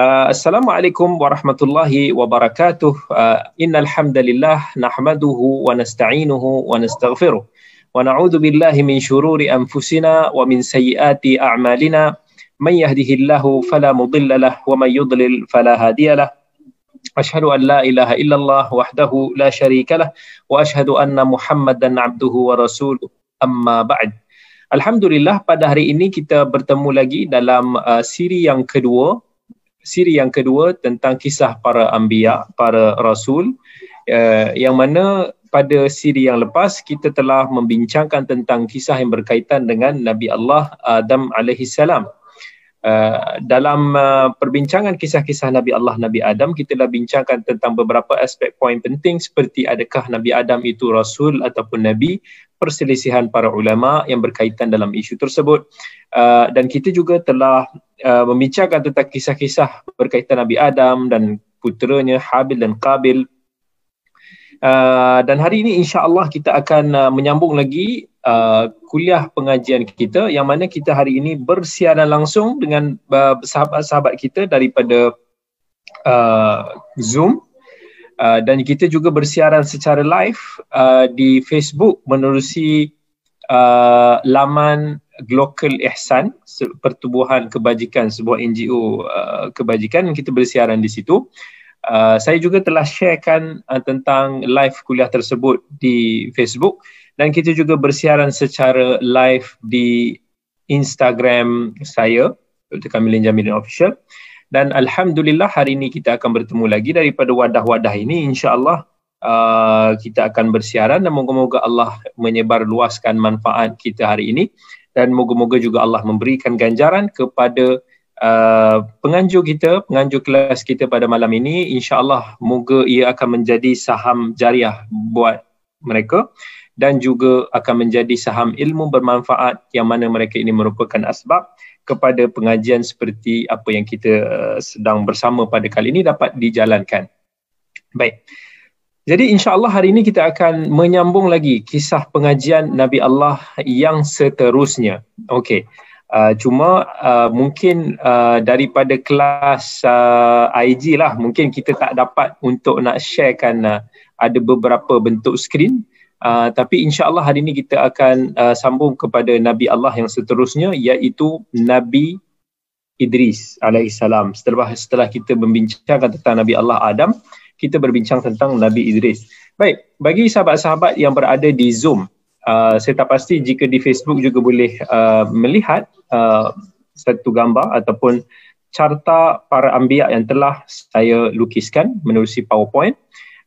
Uh, Assalamualaikum warahmatullahi wabarakatuh. Uh, innal hamdalillah nahmaduhu wa nasta'inuhu wa nastaghfiruh. Wa na'udzu billahi min shururi anfusina wa min sayyiati a'malina. Man yahdihillahu fala mudilla lah wa man yudlil fala hadiya lah. Ashhadu an la ilaha illallah wahdahu la syarika lah wa ashhadu anna Muhammadan abduhu wa rasuluh. Amma ba'd. Alhamdulillah pada hari ini kita bertemu lagi dalam uh, siri yang kedua siri yang kedua tentang kisah para anbiya, para rasul uh, yang mana pada siri yang lepas kita telah membincangkan tentang kisah yang berkaitan dengan Nabi Allah Adam alaihi salam. Uh, dalam uh, perbincangan kisah-kisah Nabi Allah Nabi Adam kita telah bincangkan tentang beberapa aspek poin penting seperti adakah Nabi Adam itu rasul ataupun nabi perselisihan para ulama yang berkaitan dalam isu tersebut uh, dan kita juga telah uh, membincangkan tentang kisah-kisah berkaitan Nabi Adam dan puteranya Habil dan Qabil. Uh, dan hari ini insya-Allah kita akan uh, menyambung lagi uh, kuliah pengajian kita yang mana kita hari ini bersiaran langsung dengan uh, sahabat-sahabat kita daripada uh, Zoom. Uh, dan kita juga bersiaran secara live uh, di Facebook menerusi uh, laman Global Ihsan pertubuhan kebajikan sebuah NGO uh, kebajikan kita bersiaran di situ. Uh, saya juga telah sharekan uh, tentang live kuliah tersebut di Facebook dan kita juga bersiaran secara live di Instagram saya Dr. Kamilin Jamilin Official dan Alhamdulillah hari ini kita akan bertemu lagi daripada wadah-wadah ini insyaAllah uh, kita akan bersiaran dan moga-moga Allah menyebar luaskan manfaat kita hari ini dan moga-moga juga Allah memberikan ganjaran kepada uh, penganjur kita, penganjur kelas kita pada malam ini. InsyaAllah moga ia akan menjadi saham jariah buat mereka dan juga akan menjadi saham ilmu bermanfaat yang mana mereka ini merupakan asbab kepada pengajian seperti apa yang kita uh, sedang bersama pada kali ini dapat dijalankan. Baik. Jadi insya-Allah hari ini kita akan menyambung lagi kisah pengajian Nabi Allah yang seterusnya. Okey. Uh, cuma uh, mungkin uh, daripada kelas uh, IG lah mungkin kita tak dapat untuk nak sharekan uh, ada beberapa bentuk skrin uh, tapi insya-Allah hari ini kita akan uh, sambung kepada Nabi Allah yang seterusnya iaitu Nabi Idris alaihissalam. Setelah setelah kita membincangkan tentang Nabi Allah Adam, kita berbincang tentang Nabi Idris. Baik, bagi sahabat-sahabat yang berada di Zoom, uh, saya tak pasti jika di Facebook juga boleh uh, melihat uh, satu gambar ataupun carta para ambiak yang telah saya lukiskan menerusi PowerPoint.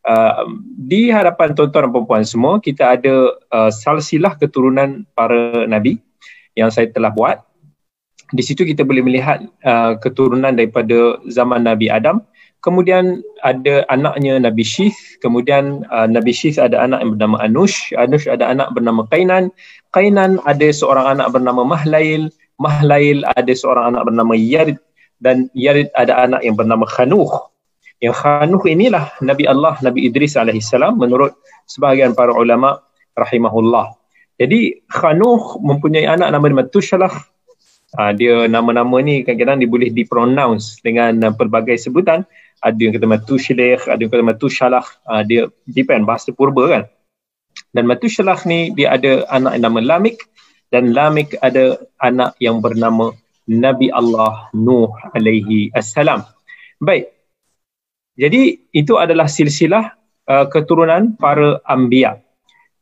Uh, di hadapan tuan-tuan dan puan semua, kita ada uh, salsilah keturunan para Nabi yang saya telah buat. Di situ kita boleh melihat uh, keturunan daripada zaman Nabi Adam, kemudian ada anaknya Nabi Syith, kemudian uh, Nabi Syith ada anak yang bernama Anush, Anush ada anak bernama Kainan, Kainan ada seorang anak bernama Mahlail, Mahlail ada seorang anak bernama Yarid. Dan Yarid ada anak yang bernama Khanuh. Yang Khanuh inilah Nabi Allah Nabi Idris alaihissalam menurut sebahagian para ulama rahimahullah. Jadi Khanuh mempunyai anak nama Matushalah. Uh, dia nama-nama ni kadang-kadang dia boleh dipronounce dengan uh, pelbagai sebutan ada yang kata matu syilih, ada yang kata matu syalah, uh, dia depend bahasa purba kan. Dan matu syalah ni dia ada anak yang nama Lamik dan Lamik ada anak yang bernama Nabi Allah Nuh alaihi assalam. Baik. Jadi itu adalah silsilah uh, keturunan para anbiya.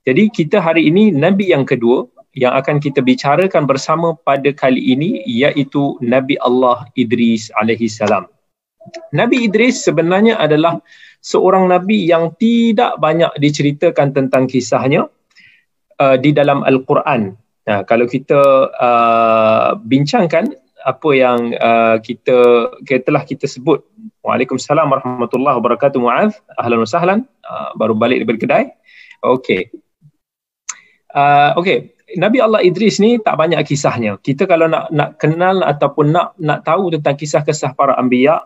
Jadi kita hari ini nabi yang kedua yang akan kita bicarakan bersama pada kali ini iaitu Nabi Allah Idris alaihi salam. Nabi Idris sebenarnya adalah seorang nabi yang tidak banyak diceritakan tentang kisahnya uh, di dalam al-Quran. Nah, kalau kita uh, bincangkan apa yang uh, kita, kita telah kita sebut. Waalaikumsalam warahmatullahi wabarakatuh. Muaz, ahlan wa sahlan. Uh, baru balik dari kedai. Okey. Uh, okey. Nabi Allah Idris ni tak banyak kisahnya. Kita kalau nak nak kenal ataupun nak nak tahu tentang kisah-kisah para anbiya,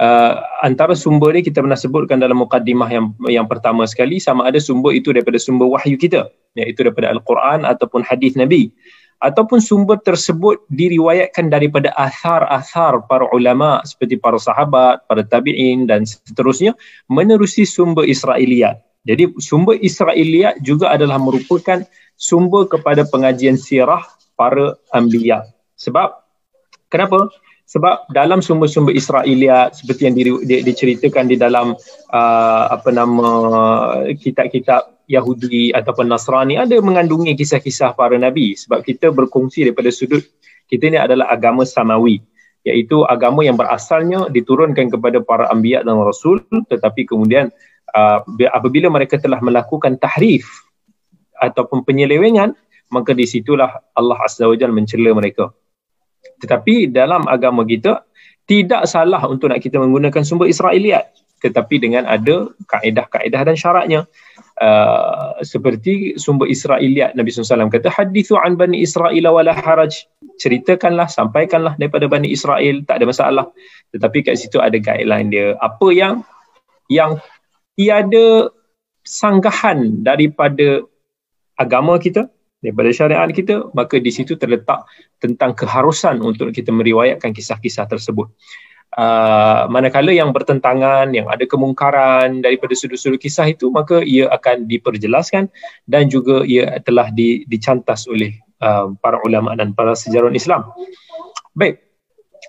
uh, antara sumber ni kita pernah sebutkan dalam mukaddimah yang yang pertama sekali sama ada sumber itu daripada sumber wahyu kita iaitu daripada al-Quran ataupun hadis Nabi ataupun sumber tersebut diriwayatkan daripada athar-athar para ulama seperti para sahabat, para tabi'in dan seterusnya menerusi sumber Israiliyat. Jadi sumber Israiliyat juga adalah merupakan sumber kepada pengajian sirah para anbiya. Sebab kenapa? sebab dalam sumber-sumber Israiliyat seperti yang di, di, diceritakan di dalam uh, apa nama kitab-kitab Yahudi ataupun Nasrani ada mengandungi kisah-kisah para nabi sebab kita berkongsi daripada sudut kita ini adalah agama samawi iaitu agama yang berasalnya diturunkan kepada para anbiya dan rasul tetapi kemudian uh, apabila mereka telah melakukan tahrif ataupun penyelewengan maka di situlah Allah Azza wa Jalla mencela mereka. Tetapi dalam agama kita tidak salah untuk nak kita menggunakan sumber Israiliyat tetapi dengan ada kaedah-kaedah dan syaratnya. Uh, seperti sumber Israiliyat Nabi SAW kata hadithu an bani Israel wala haraj. Ceritakanlah sampaikanlah daripada bani Israel tak ada masalah. Tetapi kat situ ada guideline dia. Apa yang yang tiada sanggahan daripada agama kita daripada syariat kita maka di situ terletak tentang keharusan untuk kita meriwayatkan kisah-kisah tersebut uh, manakala yang bertentangan yang ada kemungkaran daripada sudut-sudut kisah itu maka ia akan diperjelaskan dan juga ia telah di, dicantas oleh uh, para ulama dan para sejarawan Islam baik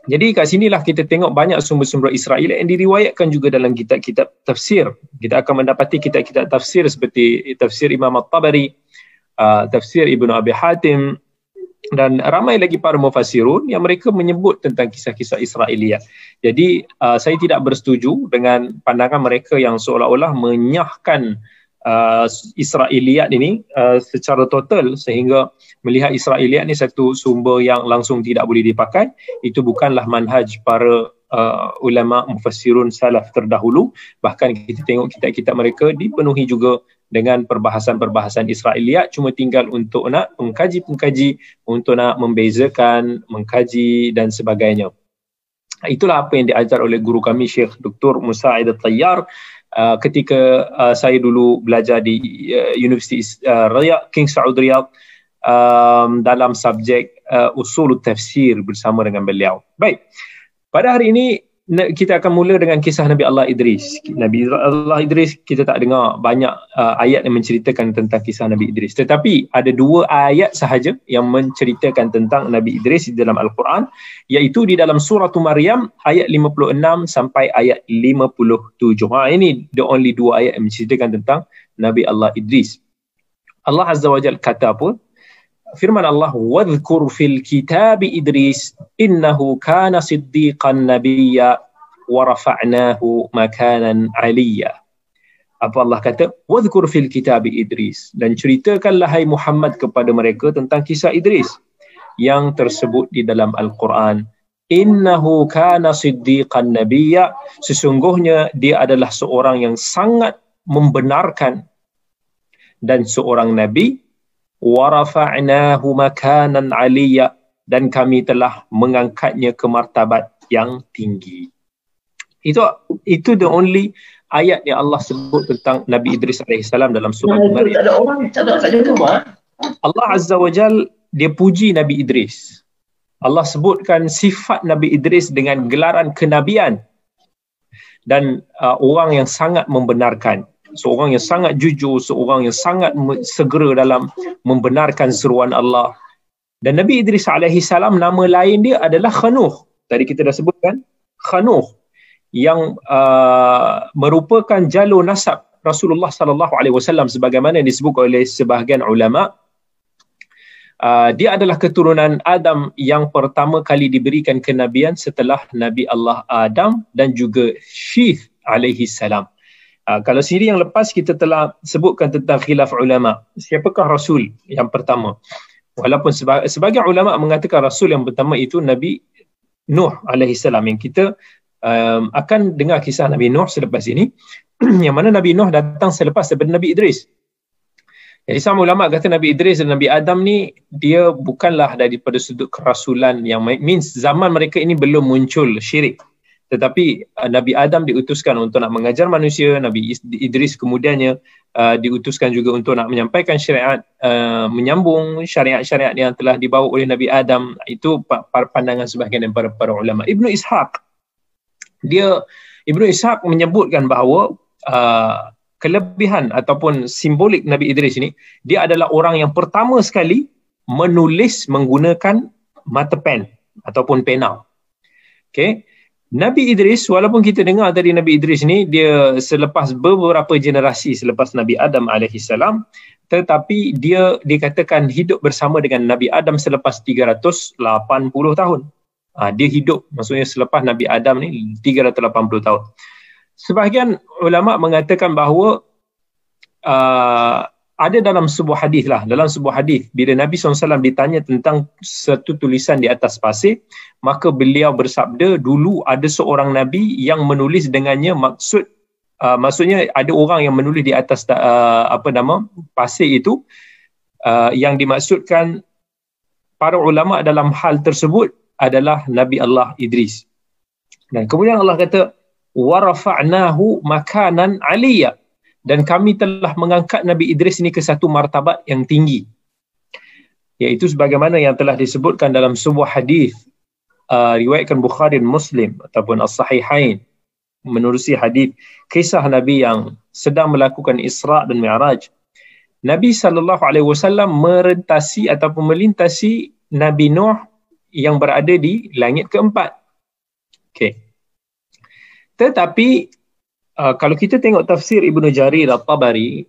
jadi kat sinilah kita tengok banyak sumber-sumber Israel yang diriwayatkan juga dalam kitab-kitab tafsir. Kita akan mendapati kitab-kitab tafsir seperti tafsir Imam At-Tabari, uh, tafsir Ibnu Abi Hatim dan ramai lagi para mufassirun yang mereka menyebut tentang kisah-kisah Israiliyat. Jadi uh, saya tidak bersetuju dengan pandangan mereka yang seolah-olah menyahkan uh, Israiliyat ini uh, secara total sehingga melihat Israiliyat ini satu sumber yang langsung tidak boleh dipakai. Itu bukanlah manhaj para uh, ulama mufassirun salaf terdahulu. Bahkan kita tengok kitab-kitab mereka dipenuhi juga dengan perbahasan-perbahasan Israiliyat cuma tinggal untuk nak mengkaji-pengkaji untuk nak membezakan, mengkaji dan sebagainya. Itulah apa yang diajar oleh guru kami Syekh Dr. Musa Aida Tayyar uh, ketika uh, saya dulu belajar di uh, Universiti uh, Riyadh King Saud Riyadh um, dalam subjek uh, usul tafsir bersama dengan beliau. Baik. Pada hari ini kita akan mula dengan kisah Nabi Allah Idris. Nabi Allah Idris kita tak dengar banyak uh, ayat yang menceritakan tentang kisah Nabi Idris. Tetapi ada dua ayat sahaja yang menceritakan tentang Nabi Idris di dalam Al-Quran iaitu di dalam surah Maryam ayat 56 sampai ayat 57. Ha ini the only dua ayat yang menceritakan tentang Nabi Allah Idris. Allah Azza wa Jalla kata apa? Firman Allah wadhkur fil kitab Idris innahu kana siddiqan nabiyya wa rafa'nahu makanan aliyya. Apa Allah kata? Wadhkur fil kitab Idris. Dan ceritakanlah hai Muhammad kepada mereka tentang kisah Idris yang tersebut di dalam Al-Quran. Innahu kana siddiqan nabiyya. Sesungguhnya dia adalah seorang yang sangat membenarkan dan seorang nabi warafa'nahu makanan aliyya dan kami telah mengangkatnya ke martabat yang tinggi. Itu itu the only ayat yang Allah sebut tentang Nabi Idris AS dalam surah Maryam. ada orang tak ada rumah. Allah Azza wa Jal dia puji Nabi Idris. Allah sebutkan sifat Nabi Idris dengan gelaran kenabian dan uh, orang yang sangat membenarkan seorang yang sangat jujur, seorang yang sangat segera dalam membenarkan seruan Allah. Dan Nabi Idris alaihi salam nama lain dia adalah Khanuh. Tadi kita dah sebutkan Khanuh yang uh, merupakan jalur nasab Rasulullah sallallahu alaihi wasallam sebagaimana disebut oleh sebahagian ulama uh, dia adalah keturunan Adam yang pertama kali diberikan kenabian setelah Nabi Allah Adam dan juga Syith alaihi salam. Uh, kalau siri yang lepas kita telah sebutkan tentang khilaf ulama. Siapakah rasul yang pertama? Walaupun seba- sebagai ulama mengatakan rasul yang pertama itu Nabi Nuh alaihi salam yang kita um, akan dengar kisah Nabi Nuh selepas ini yang mana Nabi Nuh datang selepas daripada Nabi Idris. Jadi sama ulama kata Nabi Idris dan Nabi Adam ni dia bukanlah daripada sudut kerasulan yang means zaman mereka ini belum muncul syirik tetapi uh, Nabi Adam diutuskan untuk nak mengajar manusia, Nabi Idris kemudiannya uh, diutuskan juga untuk nak menyampaikan syariat, uh, menyambung syariat-syariat yang telah dibawa oleh Nabi Adam. Itu pandangan sebahagian daripada para ulama. Ibnu Ishaq dia Ibnu Ishaq menyebutkan bahawa uh, kelebihan ataupun simbolik Nabi Idris ini dia adalah orang yang pertama sekali menulis menggunakan mata pen ataupun pena. Okay. Nabi Idris walaupun kita dengar tadi Nabi Idris ni dia selepas beberapa generasi selepas Nabi Adam alaihi salam tetapi dia dikatakan hidup bersama dengan Nabi Adam selepas 380 tahun. Ha, dia hidup maksudnya selepas Nabi Adam ni 380 tahun. Sebahagian ulama mengatakan bahawa uh, ada dalam sebuah hadis lah, dalam sebuah hadis bila Nabi SAW ditanya tentang satu tulisan di atas pasir, maka beliau bersabda dulu ada seorang Nabi yang menulis dengannya maksud uh, maksudnya ada orang yang menulis di atas uh, apa nama pasir itu uh, yang dimaksudkan para ulama dalam hal tersebut adalah Nabi Allah Idris. Dan kemudian Allah kata warafa'nahu makanan aliyah dan kami telah mengangkat Nabi Idris ini ke satu martabat yang tinggi iaitu sebagaimana yang telah disebutkan dalam sebuah hadis uh, riwayatkan Bukhari dan Muslim ataupun As-Sahihain menerusi hadis kisah Nabi yang sedang melakukan Isra dan Mi'raj Nabi sallallahu alaihi wasallam merentasi ataupun melintasi Nabi Nuh yang berada di langit keempat. Okey. Tetapi uh, kalau kita tengok tafsir Ibnu Jarir At-Tabari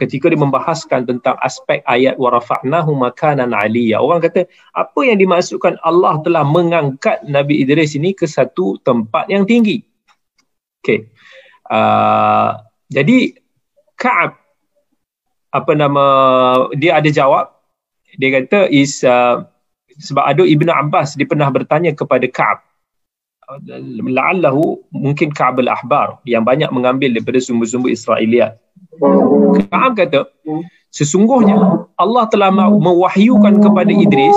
ketika dia membahaskan tentang aspek ayat warafa'nahu makanan aliyah orang kata apa yang dimaksudkan Allah telah mengangkat Nabi Idris ini ke satu tempat yang tinggi? Okey. Uh, jadi Ka'ab apa nama dia ada jawab. Dia kata is uh, sebab ada Ibnu Abbas dia pernah bertanya kepada Ka'ab la'allahu mungkin Ka'ab al-Ahbar yang banyak mengambil daripada sumber-sumber Israeliat. Ka'ab kata, sesungguhnya Allah telah mewahyukan kepada Idris,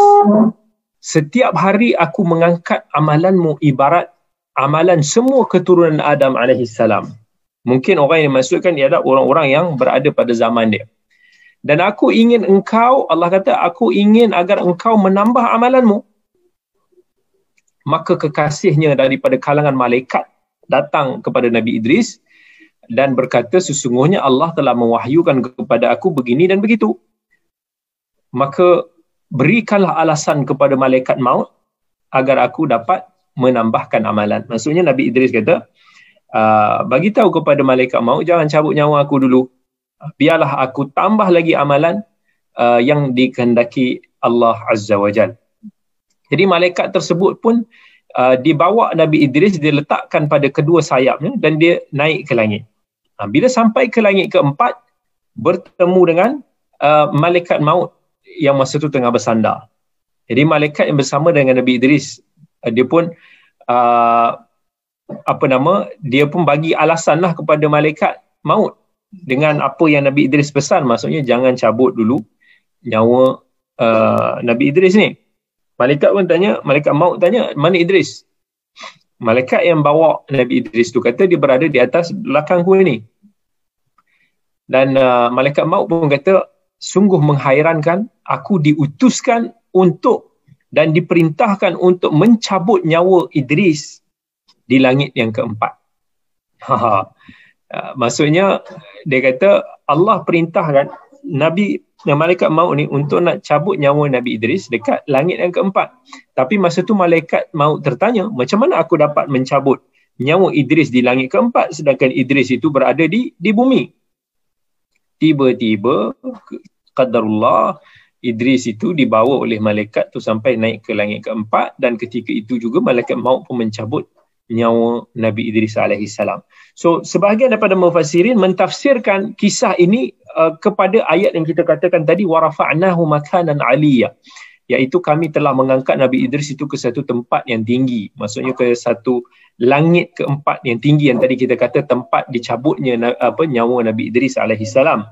setiap hari aku mengangkat amalanmu ibarat amalan semua keturunan Adam AS. Mungkin orang yang dimaksudkan ialah orang-orang yang berada pada zaman dia. Dan aku ingin engkau, Allah kata, aku ingin agar engkau menambah amalanmu maka kekasihnya daripada kalangan malaikat datang kepada Nabi Idris dan berkata sesungguhnya Allah telah mewahyukan kepada aku begini dan begitu. Maka berikanlah alasan kepada malaikat maut agar aku dapat menambahkan amalan. Maksudnya Nabi Idris kata uh, bagi tahu kepada malaikat maut jangan cabut nyawa aku dulu. Biarlah aku tambah lagi amalan uh, yang dikehendaki Allah Azza wa Jalla jadi malaikat tersebut pun uh, dibawa Nabi Idris diletakkan pada kedua sayapnya dan dia naik ke langit. Uh, bila sampai ke langit keempat bertemu dengan uh, malaikat maut yang masa itu tengah bersandar. Jadi malaikat yang bersama dengan Nabi Idris uh, dia pun uh, apa nama dia pun bagi alasanlah kepada malaikat maut dengan apa yang Nabi Idris pesan maksudnya jangan cabut dulu nyawa uh, Nabi Idris ni. Malaikat pun tanya, malaikat maut tanya, mana Idris? Malaikat yang bawa Nabi Idris tu kata dia berada di atas belakang gua ni. Dan uh, malaikat maut pun kata, sungguh menghairankan, aku diutuskan untuk dan diperintahkan untuk mencabut nyawa Idris di langit yang keempat. uh, maksudnya, dia kata Allah perintahkan Nabi yang malaikat maut ni untuk nak cabut nyawa Nabi Idris dekat langit yang keempat. Tapi masa tu malaikat maut tertanya, macam mana aku dapat mencabut nyawa Idris di langit keempat sedangkan Idris itu berada di di bumi. Tiba-tiba qadarullah Idris itu dibawa oleh malaikat tu sampai naik ke langit keempat dan ketika itu juga malaikat maut pun mencabut nyawa Nabi Idris alaihi salam. So sebahagian daripada mufassirin mentafsirkan kisah ini uh, kepada ayat yang kita katakan tadi warafa'nahu makanan aliyah iaitu kami telah mengangkat Nabi Idris itu ke satu tempat yang tinggi. Maksudnya ke satu langit keempat yang tinggi yang tadi kita kata tempat dicabutnya apa nyawa Nabi Idris alaihi salam.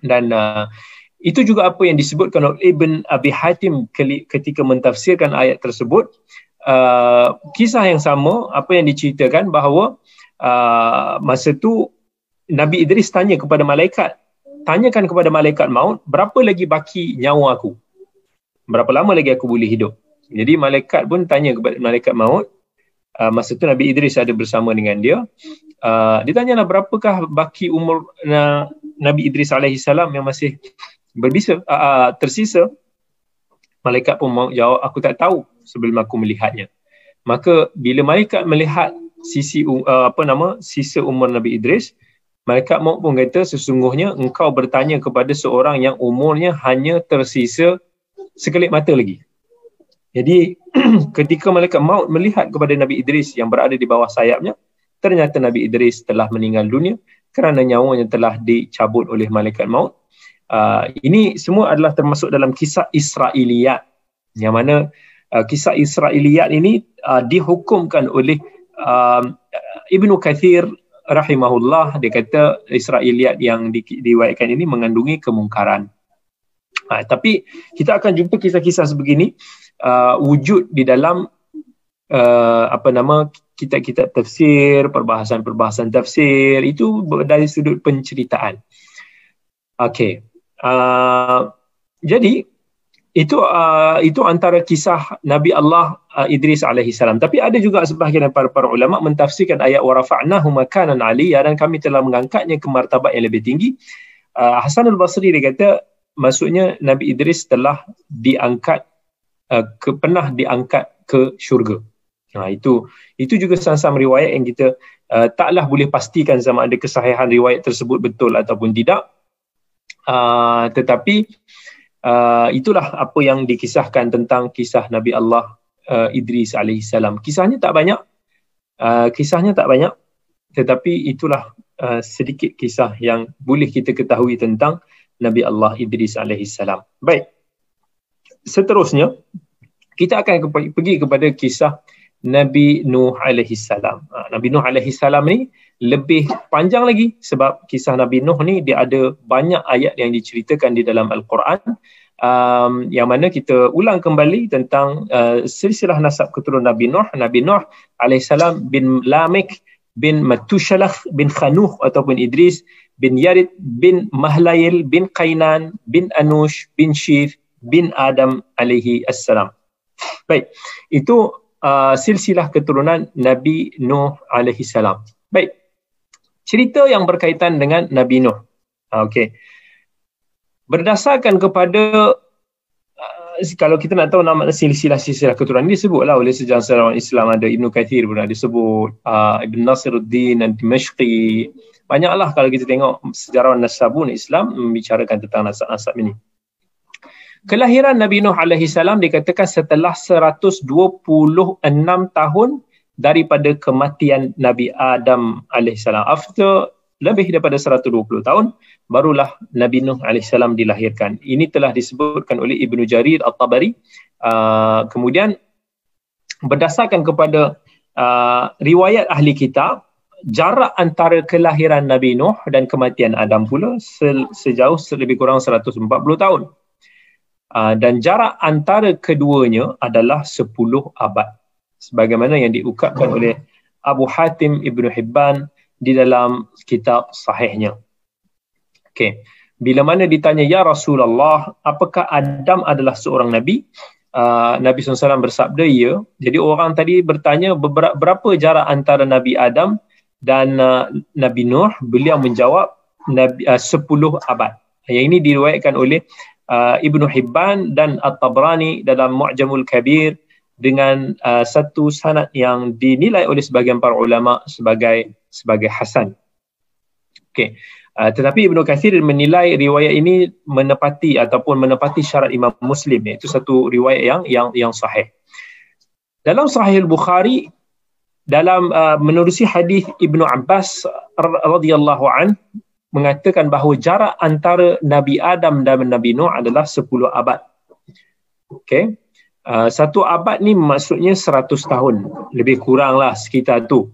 Dan uh, itu juga apa yang disebutkan oleh Ibn Abi Hatim ketika mentafsirkan ayat tersebut. Uh, kisah yang sama apa yang diceritakan bahawa uh, masa tu Nabi Idris tanya kepada malaikat tanyakan kepada malaikat maut berapa lagi baki nyawa aku? Berapa lama lagi aku boleh hidup? Jadi malaikat pun tanya kepada malaikat maut uh, masa tu Nabi Idris ada bersama dengan dia uh, dia tanyalah berapakah baki umur uh, Nabi Idris salam yang masih berbisa uh, uh, tersisa? Malaikat pun mau jawab aku tak tahu sebelum aku melihatnya. Maka bila malaikat melihat sisi uh, apa nama sisa umur Nabi Idris Malaikat maut pun kata sesungguhnya engkau bertanya kepada seorang yang umurnya hanya tersisa sekelip mata lagi. Jadi ketika malaikat maut melihat kepada Nabi Idris yang berada di bawah sayapnya, ternyata Nabi Idris telah meninggal dunia kerana nyawanya telah dicabut oleh malaikat maut. Uh, ini semua adalah termasuk dalam kisah Israiliyat yang mana uh, kisah Israiliyat ini uh, dihukumkan oleh uh, Ibnu Kathir rahimahullah dia kata Israiliyat yang di, diwayatkan ini mengandungi kemungkaran. Ha, tapi kita akan jumpa kisah-kisah sebegini uh, wujud di dalam uh, apa nama kitab-kitab tafsir, perbahasan-perbahasan tafsir itu dari sudut penceritaan. Okey. Uh, jadi itu uh, itu antara kisah Nabi Allah uh, Idris alaihi salam. Tapi ada juga sebahagian para para ulama mentafsirkan ayat wa rafa'nahu makanan aliyya dan kami telah mengangkatnya ke martabat yang lebih tinggi. Uh, Hasan al-Basri dia kata maksudnya Nabi Idris telah diangkat uh, ke pernah diangkat ke syurga. Nah itu itu juga sama-sama riwayat yang kita uh, taklah boleh pastikan sama ada kesahihan riwayat tersebut betul ataupun tidak. Uh, tetapi itulah apa yang dikisahkan tentang kisah Nabi Allah uh, Idris alaihissalam. Kisahnya tak banyak. Uh, kisahnya tak banyak. Tetapi itulah uh, sedikit kisah yang boleh kita ketahui tentang Nabi Allah Idris alaihissalam. Baik. Seterusnya kita akan pergi kepada kisah Nabi Nuh alaihissalam. Uh, Nabi Nuh alaihissalam ni lebih panjang lagi sebab kisah Nabi Nuh ni dia ada banyak ayat yang diceritakan di dalam Al-Quran um, yang mana kita ulang kembali tentang uh, silsilah nasab keturunan Nabi Nuh Nabi Nuh alaihissalam bin Lamik bin Matushalah bin Khanuh ataupun Idris bin Yarid bin Mahlayil bin Qainan bin Anush bin Shif bin Adam alaihi assalam. Baik, itu uh, silsilah keturunan Nabi Nuh alaihi salam. Baik cerita yang berkaitan dengan Nabi Nuh. Ah, okey. Berdasarkan kepada uh, kalau kita nak tahu nama silsilah-silsilah keturunan ini disebutlah oleh sejarah sejarawan Islam ada Ibnu Kathir ada disebut uh, Ibn Nasiruddin dan Dimashqi banyaklah kalau kita tengok sejarawan Nasabun Islam membicarakan tentang nasab-nasab ini kelahiran Nabi Nuh alaihi salam dikatakan setelah 126 tahun daripada kematian Nabi Adam alaihissalam. After lebih daripada 120 tahun, barulah Nabi Nuh alaihissalam dilahirkan. Ini telah disebutkan oleh Ibnu Jarir At-Tabari. Uh, kemudian berdasarkan kepada uh, riwayat ahli kitab, jarak antara kelahiran Nabi Nuh dan kematian Adam pula se- sejauh lebih kurang 140 tahun. Uh, dan jarak antara keduanya adalah 10 abad sebagaimana yang diukapkan oleh Abu Hatim Ibn Hibban di dalam kitab sahihnya. Okey. Bila mana ditanya ya Rasulullah, apakah Adam adalah seorang nabi? Uh, nabi SAW bersabda ya. Jadi orang tadi bertanya berapa jarak antara Nabi Adam dan uh, Nabi Nuh? Beliau menjawab Nabi, uh, 10 abad. Yang ini diriwayatkan oleh uh, Ibnu Hibban dan At-Tabrani dalam Mu'jamul Kabir dengan uh, satu sanad yang dinilai oleh sebagian para ulama sebagai sebagai hasan. Okey. Uh, tetapi Ibnu Katsir menilai riwayat ini menepati ataupun menepati syarat Imam Muslim iaitu satu riwayat yang yang yang sahih. Dalam Sahih Al-Bukhari dalam uh, menerusi hadis Ibnu Abbas radhiyallahu an mengatakan bahawa jarak antara Nabi Adam dan Nabi Nuh adalah 10 abad. Okey. Uh, satu abad ni maksudnya seratus tahun lebih kurang lah sekitar tu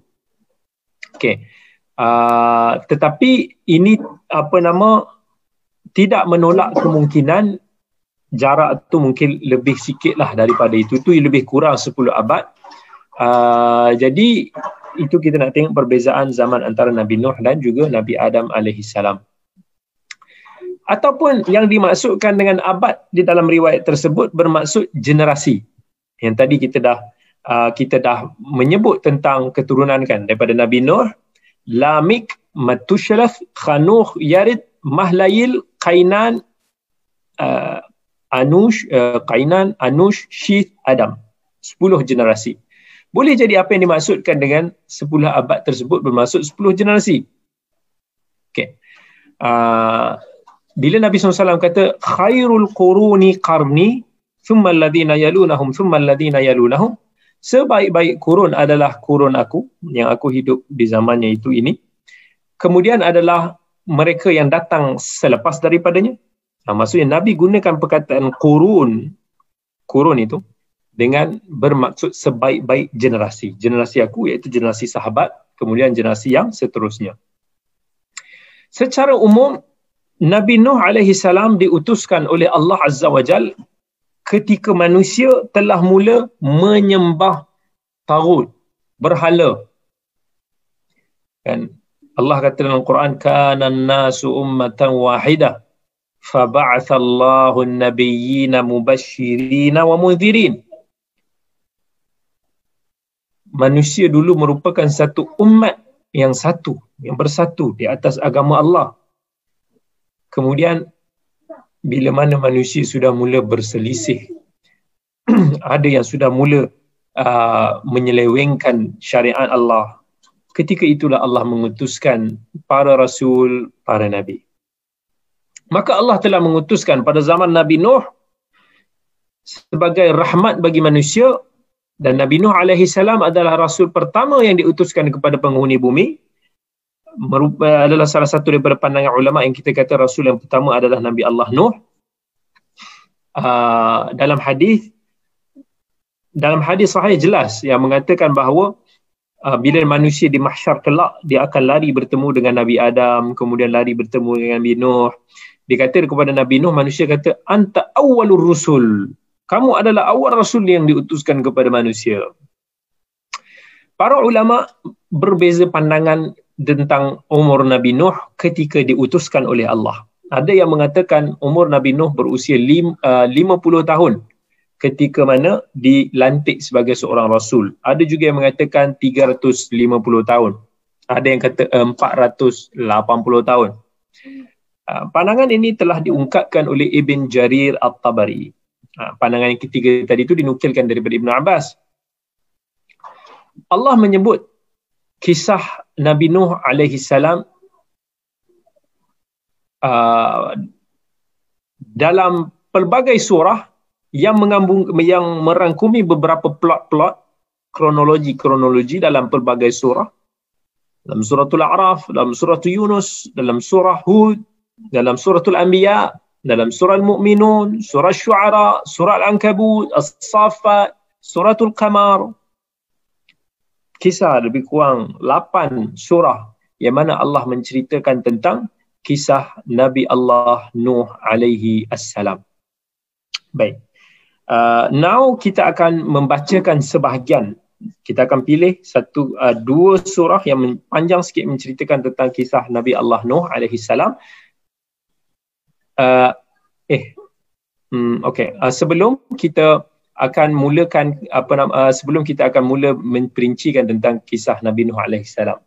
okay. uh, tetapi ini apa nama tidak menolak kemungkinan jarak tu mungkin lebih sikit lah daripada itu tu lebih kurang sepuluh abad Uh, jadi itu kita nak tengok perbezaan zaman antara Nabi Nuh dan juga Nabi Adam alaihi salam. Ataupun yang dimaksudkan dengan abad di dalam riwayat tersebut bermaksud generasi. Yang tadi kita dah uh, kita dah menyebut tentang keturunan kan daripada Nabi Nuh, Lamik, Matushalaf, Khanuh, Yarid, Mahlayil, Kainan, uh, Anush, uh, Kainan, Anush, Shith, Adam. Sepuluh generasi. Boleh jadi apa yang dimaksudkan dengan sepuluh abad tersebut bermaksud sepuluh generasi. Okay. Uh, bila Nabi SAW kata khairul quruni qarni thumma alladhina yalunahum thumma alladhina yalunahum sebaik-baik kurun adalah kurun aku yang aku hidup di zamannya itu ini kemudian adalah mereka yang datang selepas daripadanya nah, maksudnya Nabi gunakan perkataan kurun kurun itu dengan bermaksud sebaik-baik generasi. Generasi aku iaitu generasi sahabat, kemudian generasi yang seterusnya. Secara umum, Nabi Nuh alaihi salam diutuskan oleh Allah Azza wa Jal ketika manusia telah mula menyembah tagut, berhala. Kan Allah kata dalam Quran kana nasu ummatan wahidah fa ba'atha Allahu an-nabiyyina mubasysyirin wa mundhirin manusia dulu merupakan satu umat yang satu, yang bersatu di atas agama Allah. Kemudian bila mana manusia sudah mula berselisih, ada yang sudah mula uh, menyelewengkan syariat Allah, ketika itulah Allah mengutuskan para rasul, para nabi. Maka Allah telah mengutuskan pada zaman Nabi Nuh sebagai rahmat bagi manusia. Dan Nabi Nuh alaihi salam adalah rasul pertama yang diutuskan kepada penghuni bumi merupa adalah salah satu daripada pandangan ulama yang kita kata rasul yang pertama adalah Nabi Allah Nuh. Uh, dalam hadis dalam hadis sahih jelas yang mengatakan bahawa uh, bila manusia di mahsyar kelak dia akan lari bertemu dengan Nabi Adam kemudian lari bertemu dengan Nabi Nuh. Dikata kepada Nabi Nuh manusia kata anta awwalur rusul. Kamu adalah awal rasul yang diutuskan kepada manusia. Para ulama berbeza pandangan tentang umur Nabi Nuh ketika diutuskan oleh Allah. Ada yang mengatakan umur Nabi Nuh berusia lim, uh, 50 tahun ketika mana dilantik sebagai seorang rasul. Ada juga yang mengatakan 350 tahun. Ada yang kata 480 tahun. Uh, pandangan ini telah diungkapkan oleh Ibn Jarir At-Tabari. Ha, pandangan yang ketiga tadi itu dinukilkan daripada Ibn Abbas. Allah menyebut kisah Nabi Nuh alaihi salam uh, dalam pelbagai surah yang mengambung yang merangkumi beberapa plot-plot kronologi-kronologi dalam pelbagai surah dalam suratul A'raf, dalam suratul Yunus, dalam surah Hud, dalam suratul Anbiya, dalam surah Al-Mu'minun, surah Syu'ara, surah Al-Ankabut, As-Safat, suratul Qamar. Kisah lebih kurang 8 surah yang mana Allah menceritakan tentang kisah Nabi Allah Nuh alaihi assalam. Baik. Uh, now kita akan membacakan sebahagian kita akan pilih satu uh, dua surah yang panjang sikit menceritakan tentang kisah Nabi Allah Nuh alaihi salam uh, eh hmm, okay uh, sebelum kita akan mulakan apa nama uh, sebelum kita akan mula memperincikan tentang kisah Nabi Nuh alaihi salam.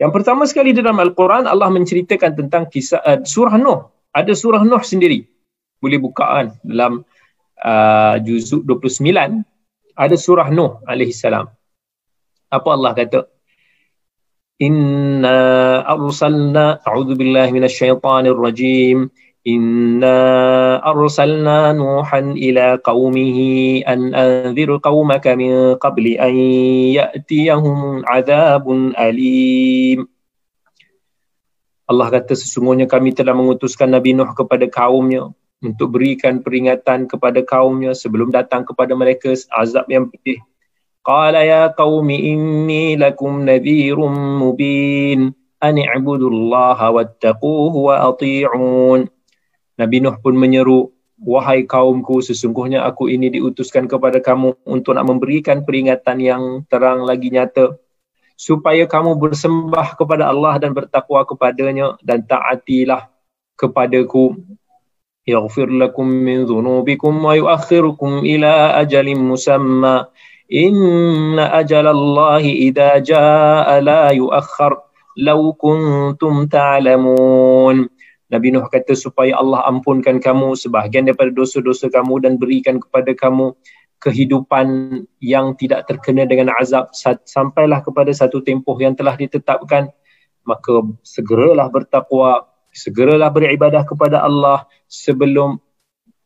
Yang pertama sekali dalam al-Quran Allah menceritakan tentang kisah uh, surah Nuh. Ada surah Nuh sendiri. Boleh bukaan dalam uh, juzuk 29 ada surah Nuh alaihi salam. Apa Allah kata? Inna arsalna a'udzu billahi minasyaitonir rajim إنا أرسلنا نوحا إلى قومه أن أنذر قومك من قبل أن يأتيهم عذاب أليم Allah kata sesungguhnya kami telah mengutuskan Nabi Nuh kepada kaumnya untuk berikan peringatan kepada kaumnya sebelum datang kepada mereka azab yang pedih. Qala ya qaumi inni lakum nadhirum mubin an i'budullaha wattaquhu wa ati'un. Nabi Nuh pun menyeru, wahai kaumku sesungguhnya aku ini diutuskan kepada kamu untuk nak memberikan peringatan yang terang lagi nyata supaya kamu bersembah kepada Allah dan bertakwa kepadanya dan taatilah kepadaku. Yaghfir lakum min dhunubikum wa yuakhirukum ila ajalin musamma. Inna ajalallahi idza jaa la yuakhkhar. Law kuntum ta'lamun Nabi Nuh kata supaya Allah ampunkan kamu sebahagian daripada dosa-dosa kamu dan berikan kepada kamu kehidupan yang tidak terkena dengan azab. Sampailah kepada satu tempoh yang telah ditetapkan. Maka segeralah bertakwa segeralah beribadah kepada Allah sebelum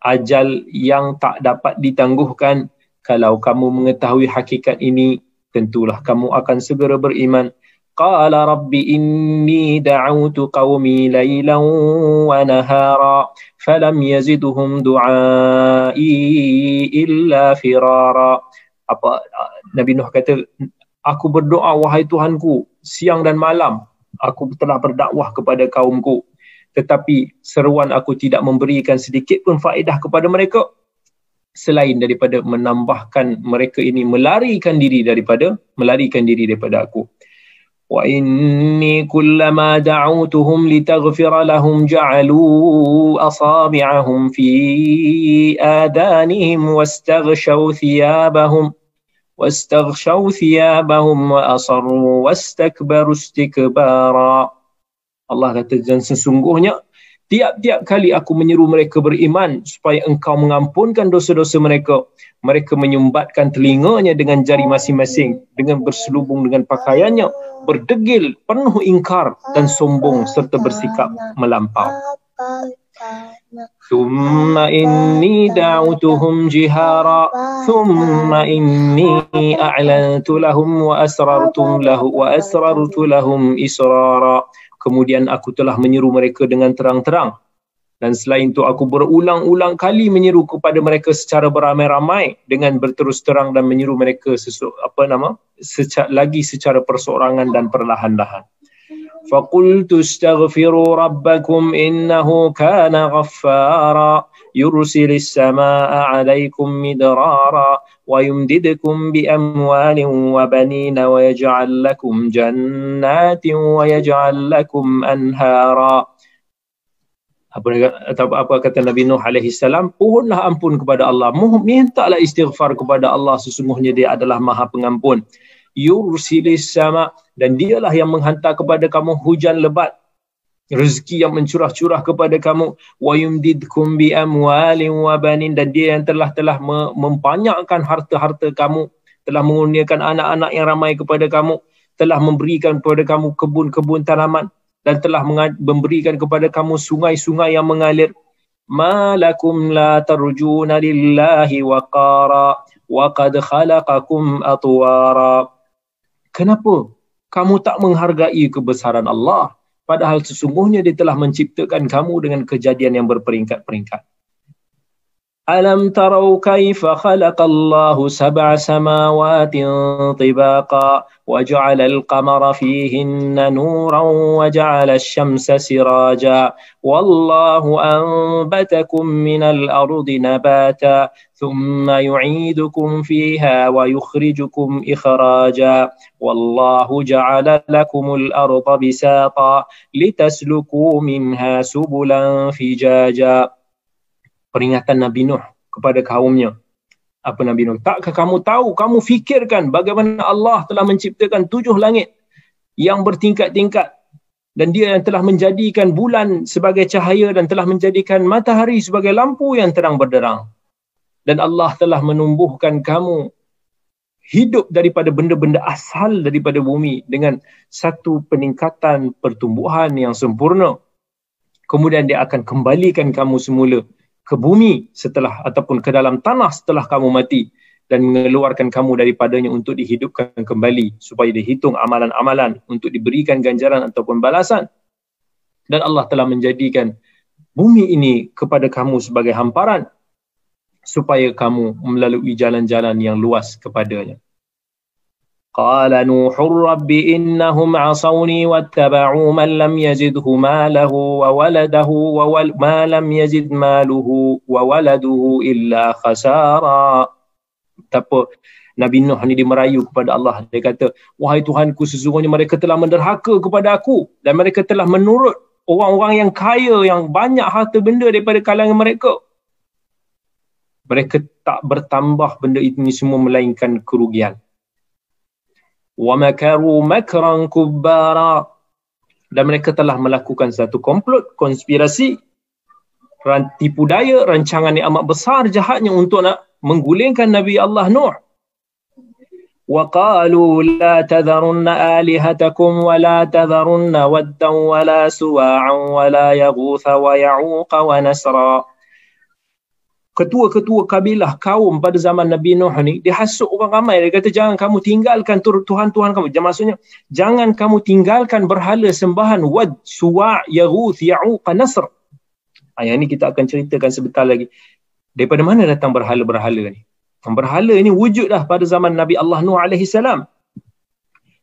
ajal yang tak dapat ditangguhkan. Kalau kamu mengetahui hakikat ini tentulah kamu akan segera beriman قال رب إني دعوت قومي ليلا ونهارا فلم يزدهم دعائي إلا فرارا apa Nabi Nuh kata aku berdoa wahai Tuhanku siang dan malam aku telah berdakwah kepada kaumku tetapi seruan aku tidak memberikan sedikit pun faedah kepada mereka selain daripada menambahkan mereka ini melarikan diri daripada melarikan diri daripada aku وإني كلما دعوتهم لتغفر لهم جعلوا أصابعهم في آذانهم واستغشوا ثيابهم واستغشوا ثيابهم وأصروا واستكبروا استكبارا Allah kata dan sesungguhnya tiap-tiap kali aku menyeru mereka beriman supaya engkau mengampunkan dosa-dosa mereka mereka menyumbatkan telinganya dengan jari masing-masing dengan berselubung dengan pakaiannya berdegil penuh ingkar dan sombong serta bersikap melampau ثم إني دعوتهم جهارا ثم إني أعلنت لهم وأسررت له وأسررت لهم إسرارا kemudian aku telah menyeru mereka dengan terang-terang dan selain itu aku berulang-ulang kali menyeru kepada mereka secara beramai-ramai dengan berterus terang dan menyeru mereka sesu, apa nama secara, lagi secara perseorangan dan perlahan-lahan فقلت استغفروا ربكم إنه كان غفارا يرسل السماء عليكم مدرارا ويمددكم بأموال وبنين ويجعل لكم جنات ويجعل لكم أنهارا apa atau apa kata Nabi Nuh alaihi salam pohonlah ampun kepada Allah mintalah istighfar kepada Allah sesungguhnya dia adalah maha pengampun yursilis sama dan dialah yang menghantar kepada kamu hujan lebat rezeki yang mencurah-curah kepada kamu. Wa yumdidkum bi amwalin wa banin. Dan dia yang telah telah membanyakkan harta-harta kamu. Telah mengurniakan anak-anak yang ramai kepada kamu. Telah memberikan kepada kamu kebun-kebun tanaman. Dan telah memberikan kepada kamu sungai-sungai yang mengalir. Malakum la tarjuna lillahi waqara. Wa qad khalaqakum atwara. Kenapa kamu tak menghargai kebesaran Allah padahal sesungguhnya dia telah menciptakan kamu dengan kejadian yang berperingkat-peringkat. ألم تروا كيف خلق الله سبع سماوات طباقا وجعل القمر فيهن نورا وجعل الشمس سراجا والله أنبتكم من الأرض نباتا ثم يعيدكم فيها ويخرجكم إخراجا والله جعل لكم الأرض بساطا لتسلكوا منها سبلا فجاجا peringatan Nabi Nuh kepada kaumnya. Apa Nabi Nuh? Takkah kamu tahu kamu fikirkan bagaimana Allah telah menciptakan tujuh langit yang bertingkat-tingkat dan dia yang telah menjadikan bulan sebagai cahaya dan telah menjadikan matahari sebagai lampu yang terang berderang. Dan Allah telah menumbuhkan kamu hidup daripada benda-benda asal daripada bumi dengan satu peningkatan pertumbuhan yang sempurna. Kemudian dia akan kembalikan kamu semula ke bumi setelah ataupun ke dalam tanah setelah kamu mati dan mengeluarkan kamu daripadanya untuk dihidupkan kembali supaya dihitung amalan-amalan untuk diberikan ganjaran ataupun balasan. Dan Allah telah menjadikan bumi ini kepada kamu sebagai hamparan supaya kamu melalui jalan-jalan yang luas kepadanya. قال نوح رب إنهم عصوني واتبعوا من لم يزده ماله وولده وول ما لم يزد ماله وولده إلا خسارا Tapi Nabi Nuh ni dia merayu kepada Allah. Dia kata, wahai Tuhanku sesungguhnya mereka telah menderhaka kepada aku dan mereka telah menurut orang-orang yang kaya yang banyak harta benda daripada kalangan mereka. Mereka tak bertambah benda ini semua melainkan kerugian wa makaru makran kubbara dan mereka telah melakukan satu komplot konspirasi tipu daya rancangan yang amat besar jahatnya untuk nak menggulingkan Nabi Allah Nuh وقالوا لا تذرن آلهتكم ولا تذرن ودا ولا سواعا ولا يغوث ويعوق ونسرا ketua-ketua kabilah kaum pada zaman Nabi Nuh ni dia hasut orang ramai dia kata jangan kamu tinggalkan tuhan-tuhan kamu jangan maksudnya jangan kamu tinggalkan berhala sembahan wad suwa' yaghuth ya'uq nasr ha, yang ni kita akan ceritakan sebentar lagi daripada mana datang berhala-berhala ni berhala ini wujud dah pada zaman Nabi Allah Nuh alaihi salam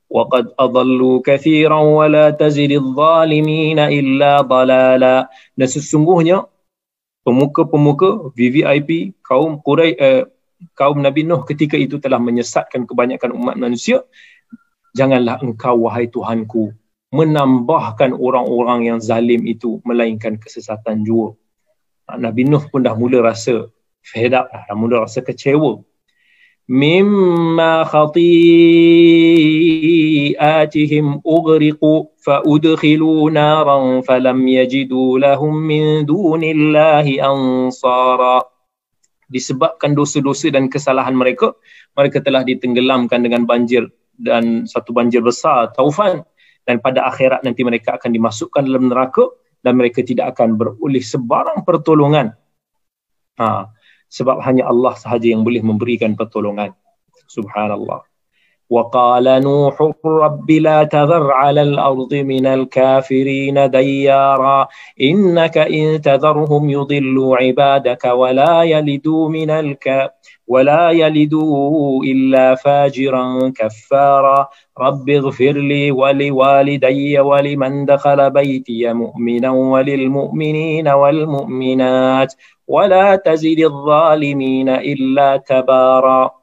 وقد أضلوا كثيرا ولا تزد الظالمين إلا ضلالا dan sesungguhnya pemuka-pemuka VVIP kaum Quraisy eh, kaum Nabi Nuh ketika itu telah menyesatkan kebanyakan umat manusia janganlah engkau wahai Tuhanku menambahkan orang-orang yang zalim itu melainkan kesesatan jua. Nabi Nuh pun dah mula rasa fed up dah, dah mula rasa kecewa مما خطيئاتهم أغرقوا فأدخلوا نارا فلم يجدوا لهم من دون الله أنصارا disebabkan dosa-dosa dan kesalahan mereka mereka telah ditenggelamkan dengan banjir dan satu banjir besar taufan dan pada akhirat nanti mereka akan dimasukkan dalam neraka dan mereka tidak akan beroleh sebarang pertolongan ha sebab hanya Allah sahaja yang boleh memberikan pertolongan. Subhanallah وقال نوح رب لا تذر على الأرض من الكافرين ديارا إنك إن تذرهم يضلوا عبادك ولا يلدوا من الك ولا يلدوا إلا فاجرا كفارا. رب اغفر لي ولوالدي ولمن دخل بيتي مؤمنا وللمؤمنين والمؤمنات ولا تزد الظالمين إلا تبارا.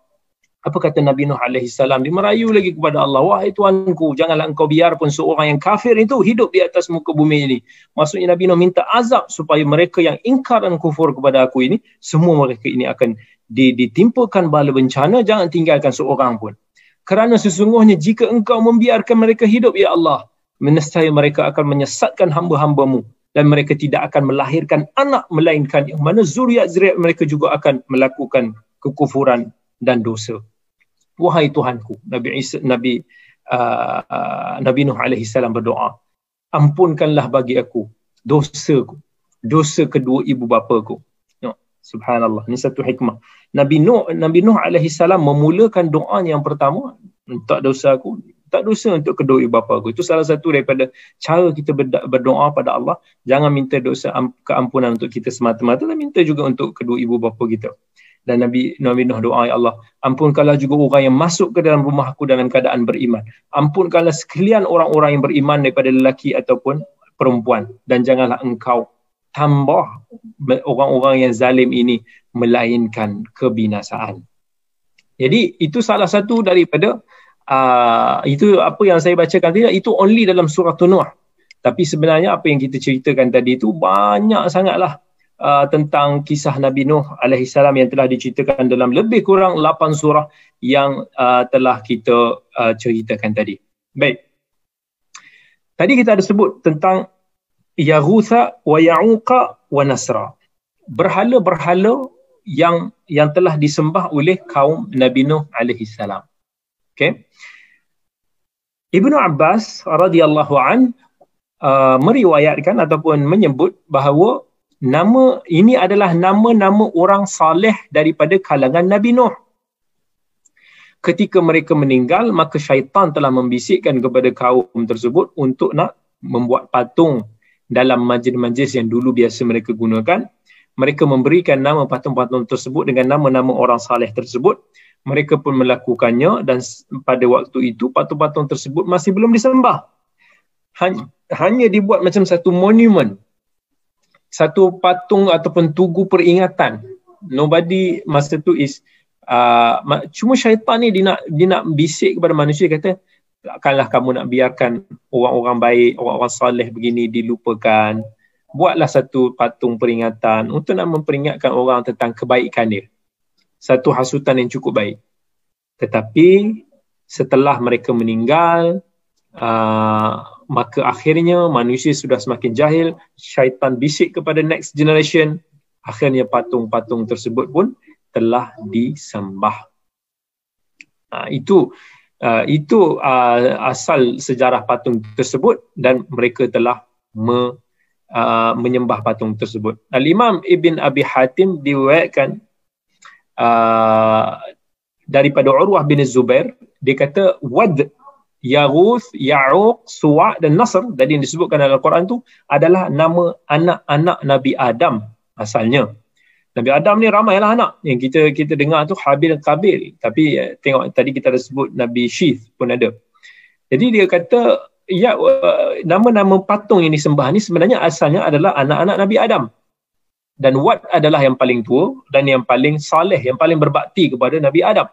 Apa kata Nabi Nuh alaihi salam? Dia merayu lagi kepada Allah. Wahai tuanku janganlah engkau biarpun seorang yang kafir itu hidup di atas muka bumi ini. Maksudnya Nabi Nuh minta azab supaya mereka yang ingkar dan kufur kepada aku ini semua mereka ini akan ditimpakan bala bencana jangan tinggalkan seorang pun. Kerana sesungguhnya jika engkau membiarkan mereka hidup ya Allah menestaya mereka akan menyesatkan hamba-hambamu dan mereka tidak akan melahirkan anak melainkan yang mana zuriat-zuriat mereka juga akan melakukan kekufuran dan dosa. Wahai Tuhanku, Nabi Isa, Nabi uh, uh, Nabi Nuh alaihi salam berdoa, ampunkanlah bagi aku dosaku, dosa kedua ibu bapaku. Ya, subhanallah, ini satu hikmah. Nabi Nuh Nabi Nuh alaihi salam memulakan doa yang pertama, tak dosa aku, tak dosa untuk kedua ibu bapa aku. Itu salah satu daripada cara kita berdoa pada Allah. Jangan minta dosa keampunan untuk kita semata-mata, tapi minta juga untuk kedua ibu bapa kita. Dan Nabi Nabi Nuh doa ya Allah, ampunkanlah juga orang yang masuk ke dalam rumah aku dalam keadaan beriman. Ampunkanlah sekalian orang-orang yang beriman daripada lelaki ataupun perempuan dan janganlah engkau tambah orang-orang yang zalim ini melainkan kebinasaan. Jadi itu salah satu daripada uh, itu apa yang saya bacakan tadi itu only dalam surah Nuh. Tapi sebenarnya apa yang kita ceritakan tadi itu banyak sangatlah uh, tentang kisah Nabi Nuh alaihi salam yang telah diceritakan dalam lebih kurang 8 surah yang uh, telah kita uh, ceritakan tadi. Baik. Tadi kita ada sebut tentang Yaghutha wa Ya'uqa wa Nasra. Berhala-berhala yang yang telah disembah oleh kaum Nabi Nuh alaihi salam. Okay. Ibnu Abbas radhiyallahu an uh, meriwayatkan ataupun menyebut bahawa nama ini adalah nama-nama orang saleh daripada kalangan Nabi Nuh. Ketika mereka meninggal, maka syaitan telah membisikkan kepada kaum tersebut untuk nak membuat patung dalam majlis-majlis yang dulu biasa mereka gunakan. mereka memberikan nama patung-patung tersebut dengan nama-nama orang saleh tersebut mereka pun melakukannya dan pada waktu itu patung-patung tersebut masih belum disembah hanya, hanya dibuat macam satu monumen satu patung ataupun tugu peringatan. Nobody masa tu is uh, cuma syaitan ni dia nak dia nak bisik kepada manusia. Kata takkanlah kamu nak biarkan orang-orang baik orang-orang soleh begini dilupakan. Buatlah satu patung peringatan untuk nak memperingatkan orang tentang kebaikan dia. Satu hasutan yang cukup baik. Tetapi setelah mereka meninggal, uh, maka akhirnya manusia sudah semakin jahil, syaitan bisik kepada next generation, akhirnya patung-patung tersebut pun telah disembah. Uh, itu uh, itu uh, asal sejarah patung tersebut dan mereka telah me, uh, menyembah patung tersebut. Al-Imam Ibn Abi Hatim diriwayatkan Uh, daripada Urwah bin Zubair dia kata wad Yaguth, Ya'uq, Suwa' dan Nasr tadi yang disebutkan dalam Al-Quran tu adalah nama anak-anak Nabi Adam asalnya. Nabi Adam ni ramailah anak yang kita kita dengar tu Habil Kabil. Tapi eh, tengok tadi kita ada sebut Nabi Syith pun ada. Jadi dia kata ya uh, nama-nama patung yang disembah ni sebenarnya asalnya adalah anak-anak Nabi Adam dan Wat adalah yang paling tua dan yang paling saleh, yang paling berbakti kepada Nabi Adam.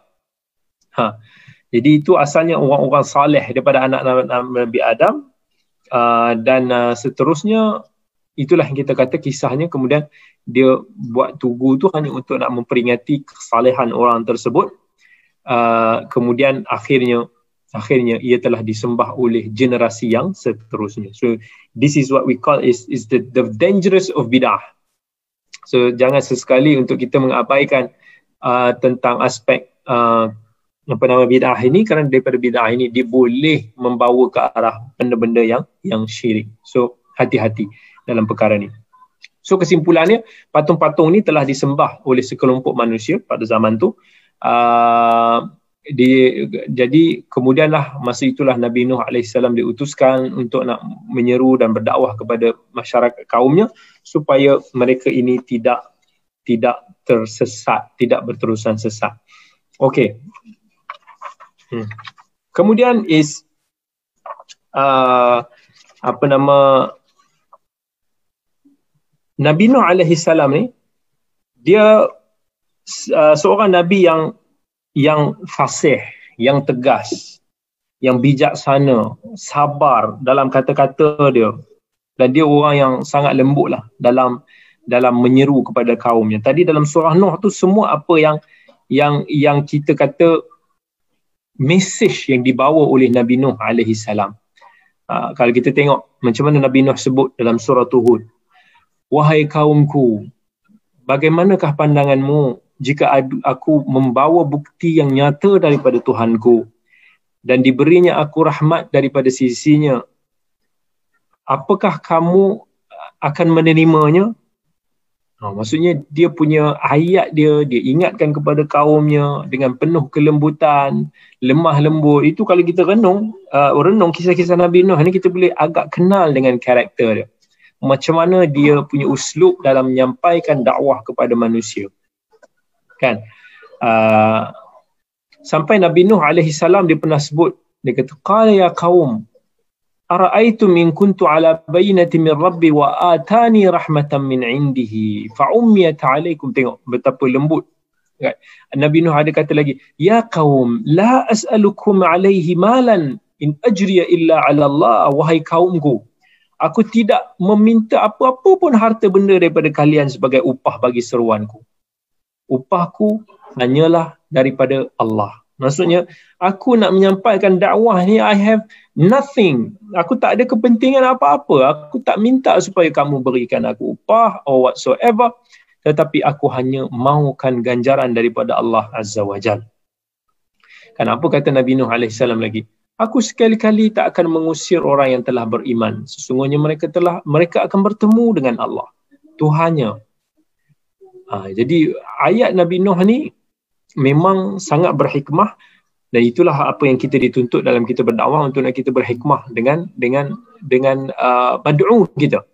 Ha. Jadi itu asalnya orang-orang saleh daripada anak Nabi Adam uh, dan uh, seterusnya itulah yang kita kata kisahnya kemudian dia buat tugu tu hanya untuk nak memperingati kesalehan orang tersebut. Uh, kemudian akhirnya akhirnya ia telah disembah oleh generasi yang seterusnya. So this is what we call is is the the dangerous of bidah. So jangan sesekali untuk kita mengabaikan uh, tentang aspek uh, apa nama bid'ah ini kerana daripada bid'ah ini dia boleh membawa ke arah benda-benda yang yang syirik. So hati-hati dalam perkara ini. So kesimpulannya patung-patung ini telah disembah oleh sekelompok manusia pada zaman tu. Uh, di, jadi kemudianlah masa itulah Nabi Nuh AS diutuskan untuk nak menyeru dan berdakwah kepada masyarakat kaumnya supaya mereka ini tidak tidak tersesat, tidak berterusan sesat. Okey. Hmm. Kemudian is uh, apa nama Nabi Nuh alaihi salam ni dia uh, seorang nabi yang yang fasih, yang tegas, yang bijaksana, sabar dalam kata-kata dia. Dan dia orang yang sangat lembut lah dalam dalam menyeru kepada kaumnya. Tadi dalam surah Nuh tu semua apa yang yang yang kita kata message yang dibawa oleh Nabi Nuh alaihi salam. Uh, kalau kita tengok macam mana Nabi Nuh sebut dalam surah Hud. Wahai kaumku, bagaimanakah pandanganmu jika aku membawa bukti yang nyata daripada Tuhanku dan diberinya aku rahmat daripada sisinya apakah kamu akan menerimanya Ha, maksudnya dia punya ayat dia, dia ingatkan kepada kaumnya dengan penuh kelembutan, lemah lembut. Itu kalau kita renung, uh, renung kisah-kisah Nabi Nuh ni kita boleh agak kenal dengan karakter dia. Macam mana dia punya uslub dalam menyampaikan dakwah kepada manusia kan uh, sampai Nabi Nuh alaihi salam dia pernah sebut dia kata qala ya qaum ara'aytum in kuntu ala bayyinati min rabbi wa atani rahmatan min indihi fa ummiyat alaikum tengok betapa lembut. Kan Nabi Nuh ada kata lagi ya qaum la as'alukum alaihi malan in ajriya illa ala Allah. Wahai kaumku aku tidak meminta apa-apa pun harta benda daripada kalian sebagai upah bagi seruanku. Upahku hanyalah daripada Allah. Maksudnya aku nak menyampaikan dakwah ni I have nothing. Aku tak ada kepentingan apa-apa. Aku tak minta supaya kamu berikan aku upah or whatsoever. Tetapi aku hanya mahukan ganjaran daripada Allah Azza wa Jal. Kenapa kata Nabi Nuh AS lagi? Aku sekali-kali tak akan mengusir orang yang telah beriman. Sesungguhnya mereka telah mereka akan bertemu dengan Allah. Tuhannya Ha, jadi ayat Nabi Nuh ni memang sangat berhikmah dan itulah apa yang kita dituntut dalam kita berdakwah untuk nak kita berhikmah dengan dengan dengan uh, bad'u kita.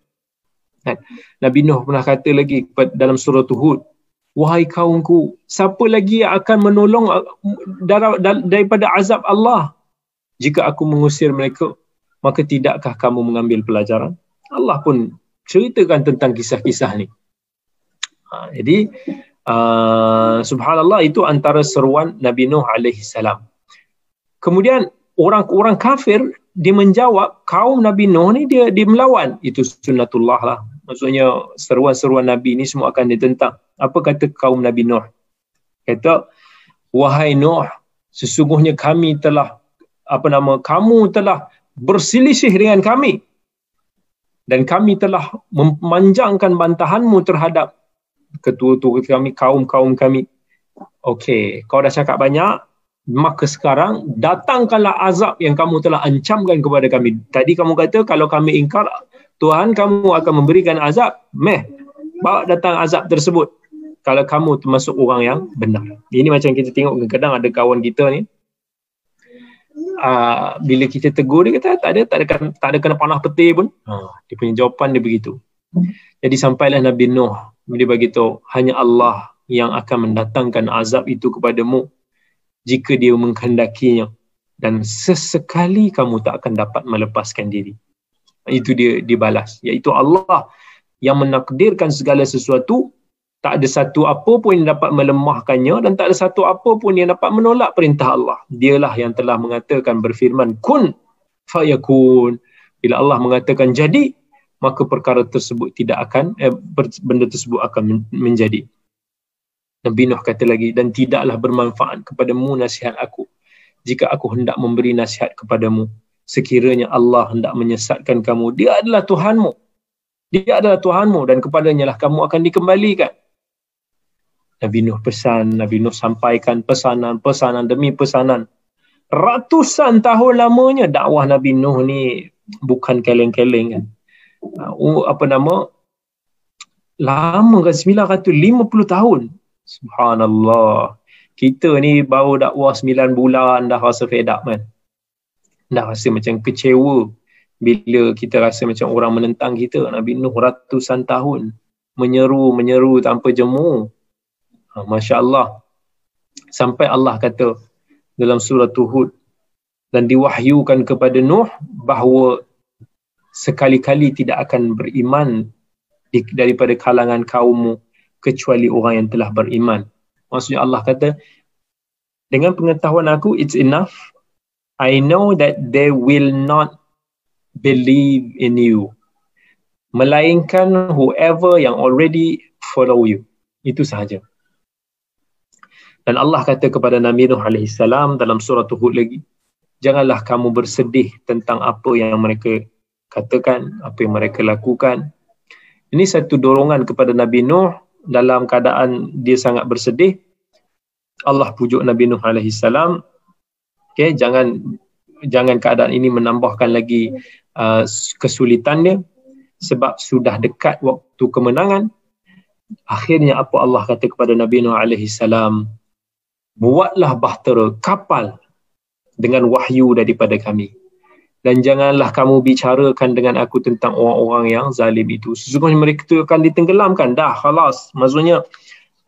Kan? Nabi Nuh pernah kata lagi dalam surah Hud, wahai kaumku, siapa lagi yang akan menolong uh, daripada azab Allah jika aku mengusir mereka, maka tidakkah kamu mengambil pelajaran? Allah pun ceritakan tentang kisah-kisah ni. Ha, jadi uh, subhanallah itu antara seruan Nabi Nuh alaihi salam. Kemudian orang-orang kafir dia menjawab kaum Nabi Nuh ni dia dia melawan itu sunnatullah lah maksudnya seruan-seruan Nabi ni semua akan ditentang. Apa kata kaum Nabi Nuh? Kata, wahai Nuh, sesungguhnya kami telah, apa nama, kamu telah berselisih dengan kami. Dan kami telah memanjangkan bantahanmu terhadap ketua-tua kami, kaum-kaum kami. Okey, kau dah cakap banyak, maka sekarang datangkanlah azab yang kamu telah ancamkan kepada kami. Tadi kamu kata kalau kami ingkar, Tuhan kamu akan memberikan azab, meh, bawa datang azab tersebut. Kalau kamu termasuk orang yang benar. Ini macam kita tengok kadang-kadang ada kawan kita ni, uh, bila kita tegur dia kata tak ada, tak ada, tak ada kena panah peti pun. Uh, dia punya jawapan dia begitu. Jadi sampailah Nabi Nuh, dia beritahu, hanya Allah yang akan mendatangkan azab itu kepadamu jika dia menghendakinya. Dan sesekali kamu tak akan dapat melepaskan diri. Itu dia dibalas iaitu Allah yang menakdirkan segala sesuatu tak ada satu apa pun yang dapat melemahkannya dan tak ada satu apa pun yang dapat menolak perintah Allah. Dialah yang telah mengatakan berfirman kun fayakun. Bila Allah mengatakan jadi maka perkara tersebut tidak akan eh, benda tersebut akan menjadi. Nabi Nuh kata lagi dan tidaklah bermanfaat kepadamu nasihat aku jika aku hendak memberi nasihat kepadamu. Sekiranya Allah hendak menyesatkan kamu dia adalah Tuhanmu. Dia adalah Tuhanmu dan kepadanya lah kamu akan dikembalikan. Nabi Nuh pesan Nabi Nuh sampaikan pesanan pesanan demi pesanan. Ratusan tahun lamanya dakwah Nabi Nuh ni bukan keleng-keleng kan uh, apa nama? Lama kan 950 tahun. Subhanallah. Kita ni baru dakwah 9 bulan dah rasa fed up kan. Dah rasa macam kecewa bila kita rasa macam orang menentang kita. Nabi Nuh ratusan tahun menyeru menyeru tanpa jemu. Ha, Masya Allah sampai Allah kata dalam surah Tuhud dan diwahyukan kepada Nuh bahawa sekali-kali tidak akan beriman daripada kalangan kaummu kecuali orang yang telah beriman maksudnya Allah kata dengan pengetahuan aku it's enough I know that they will not believe in you. Melainkan whoever yang already follow you. Itu sahaja. Dan Allah kata kepada Nabi Nuh AS dalam surah Hud lagi, janganlah kamu bersedih tentang apa yang mereka katakan, apa yang mereka lakukan. Ini satu dorongan kepada Nabi Nuh dalam keadaan dia sangat bersedih. Allah pujuk Nabi Nuh AS Okay, jangan jangan keadaan ini menambahkan lagi uh, kesulitan dia sebab sudah dekat waktu kemenangan. Akhirnya apa Allah kata kepada Nabi Nuh alaihi salam, buatlah bahtera kapal dengan wahyu daripada kami. Dan janganlah kamu bicarakan dengan aku tentang orang-orang yang zalim itu. Sesungguhnya mereka itu akan ditenggelamkan. Dah, khalas. Maksudnya,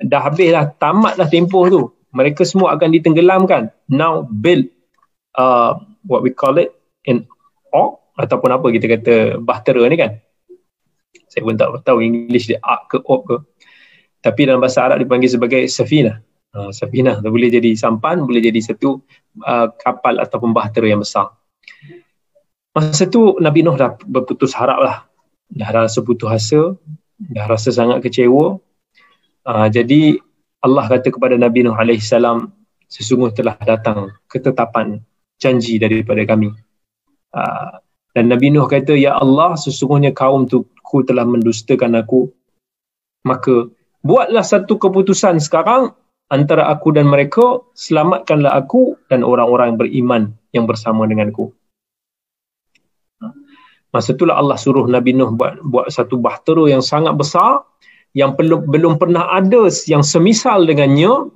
dah habislah, tamatlah tempoh tu. Mereka semua akan ditenggelamkan. Now, build uh, what we call it in ark ataupun apa kita kata bahtera ni kan saya pun tak tahu English dia ark ke ork ke tapi dalam bahasa Arab dipanggil sebagai safina uh, safina boleh jadi sampan boleh jadi satu uh, kapal ataupun bahtera yang besar masa tu Nabi Nuh dah berputus harap lah dah rasa putus asa dah rasa sangat kecewa uh, jadi Allah kata kepada Nabi Nuh alaihi sesungguhnya telah datang ketetapan janji daripada kami. Uh, dan Nabi Nuh kata, Ya Allah, sesungguhnya kaum tu ku telah mendustakan aku. Maka buatlah satu keputusan sekarang antara aku dan mereka, selamatkanlah aku dan orang-orang beriman yang bersama denganku. Masa itulah Allah suruh Nabi Nuh buat, buat satu bahtera yang sangat besar yang belum, belum pernah ada yang semisal dengannya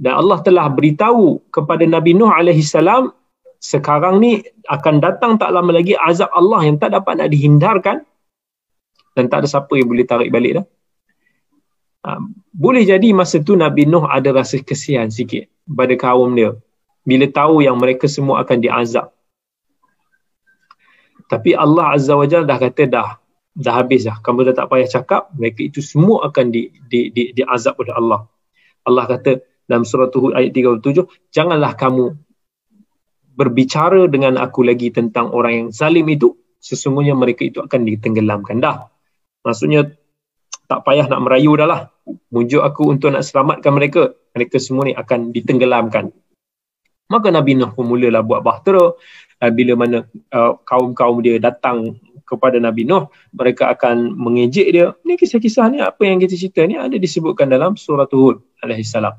dan Allah telah beritahu kepada Nabi Nuh alaihi salam sekarang ni akan datang tak lama lagi azab Allah yang tak dapat nak dihindarkan dan tak ada siapa yang boleh tarik balik dah. Ha, boleh jadi masa tu Nabi Nuh ada rasa kesian sikit pada kaum dia bila tahu yang mereka semua akan diazab. Tapi Allah Azza wa Jalla dah kata dah dah habis dah. Kamu dah tak payah cakap, mereka itu semua akan di di di diazab oleh Allah. Allah kata dalam surah Hud ayat 37, janganlah kamu berbicara dengan aku lagi tentang orang yang zalim itu, sesungguhnya mereka itu akan ditenggelamkan dah. Maksudnya tak payah nak merayu dah lah. Mujuk aku untuk nak selamatkan mereka. Mereka semua ni akan ditenggelamkan. Maka Nabi Nuh pun mulalah buat bahtera. Uh, bila mana uh, kaum-kaum dia datang kepada Nabi Nuh, mereka akan mengejek dia. Ni kisah-kisah ni, apa yang kita cerita ni ada disebutkan dalam surah Hud alaihissalam.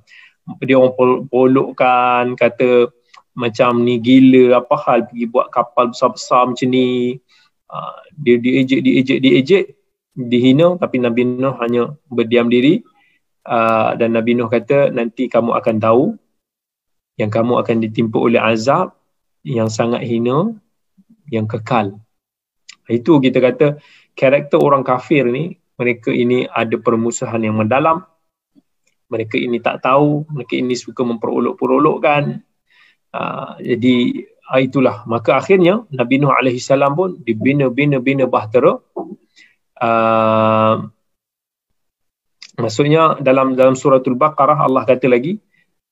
Dia orang polokkan, kata macam ni gila, apa hal pergi buat kapal besar-besar macam ni. Uh, dia diejek, diejek, diejek, dihina tapi Nabi Nuh hanya berdiam diri uh, dan Nabi Nuh kata nanti kamu akan tahu yang kamu akan ditimpa oleh azab yang sangat hina yang kekal. Itu kita kata karakter orang kafir ni mereka ini ada permusuhan yang mendalam. Mereka ini tak tahu, mereka ini suka memperolok-perolokkan. Uh, jadi uh, itulah maka akhirnya Nabi Nuh alaihi salam pun dibina-bina-bina bahtera. Uh, maksudnya dalam dalam suratul baqarah Allah kata lagi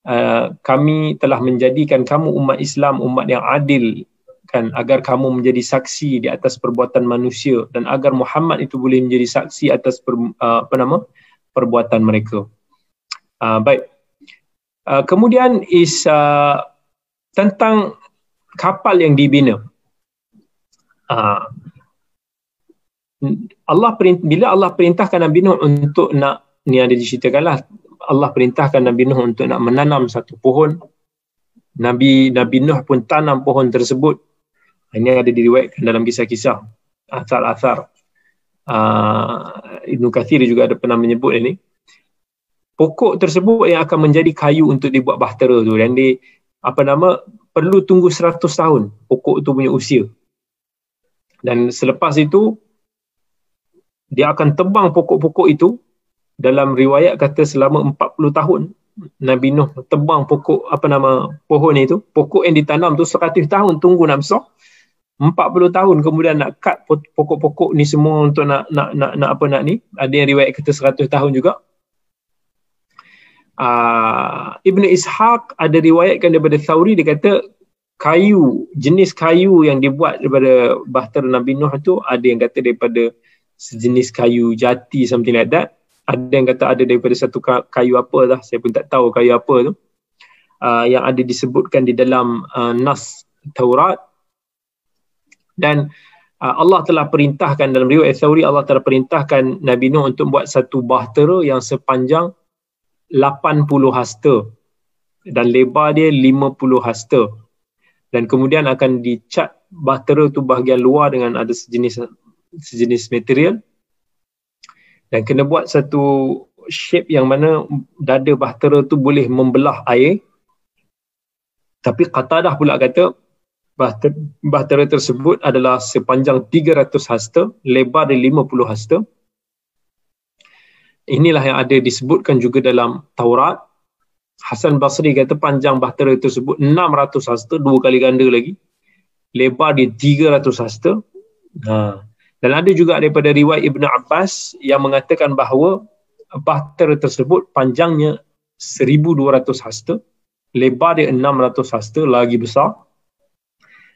Uh, kami telah menjadikan kamu umat Islam umat yang adil kan agar kamu menjadi saksi di atas perbuatan manusia dan agar Muhammad itu boleh menjadi saksi atas per, uh, apa nama perbuatan mereka. Uh, baik. Uh, kemudian is uh, tentang kapal yang dibina. Uh, Allah perint- bila Allah perintahkan Nabi Nuh untuk nak ni ada diceritakanlah Allah perintahkan Nabi Nuh untuk nak menanam satu pohon. Nabi Nabi Nuh pun tanam pohon tersebut. Ini ada diriwayatkan dalam kisah-kisah athar-athar. Uh, Ibn Kathir juga ada pernah menyebut ini. Pokok tersebut yang akan menjadi kayu untuk dibuat bahtera tu dan di apa nama perlu tunggu 100 tahun pokok tu punya usia. Dan selepas itu dia akan tebang pokok-pokok itu dalam riwayat kata selama 40 tahun Nabi Nuh tebang pokok apa nama pohon itu. Pokok yang ditanam tu 100 tahun tunggu nak besar. 40 tahun kemudian nak cut pokok-pokok ni semua untuk nak nak nak, nak apa nak ni. Ada yang riwayat kata 100 tahun juga. Uh, Ibn Ishaq ada riwayatkan daripada Thawri dia kata kayu jenis kayu yang dibuat daripada bahtera Nabi Nuh tu ada yang kata daripada sejenis kayu jati something like that ada yang kata ada daripada satu kayu apa lah. Saya pun tak tahu kayu apa tu. Uh, yang ada disebutkan di dalam uh, nas Taurat. Dan uh, Allah telah perintahkan dalam riwayat Thawri Allah telah perintahkan Nabi Nuh untuk buat satu bahtera yang sepanjang 80 hasta. Dan lebar dia 50 hasta. Dan kemudian akan dicat bahtera tu bahagian luar dengan ada sejenis sejenis material dan kena buat satu shape yang mana dada bahtera tu boleh membelah air. Tapi Qatadah pula kata bahtera, bahtera tersebut adalah sepanjang 300 hasta lebar dia 50 hasta. Inilah yang ada disebutkan juga dalam Taurat. Hasan Basri kata panjang bahtera tersebut 600 hasta dua kali ganda lagi. Lebar dia 300 hasta. Ha. Dan ada juga daripada riwayat Ibn Abbas yang mengatakan bahawa bahtera tersebut panjangnya 1200 hasta, lebar dia 600 hasta, lagi besar.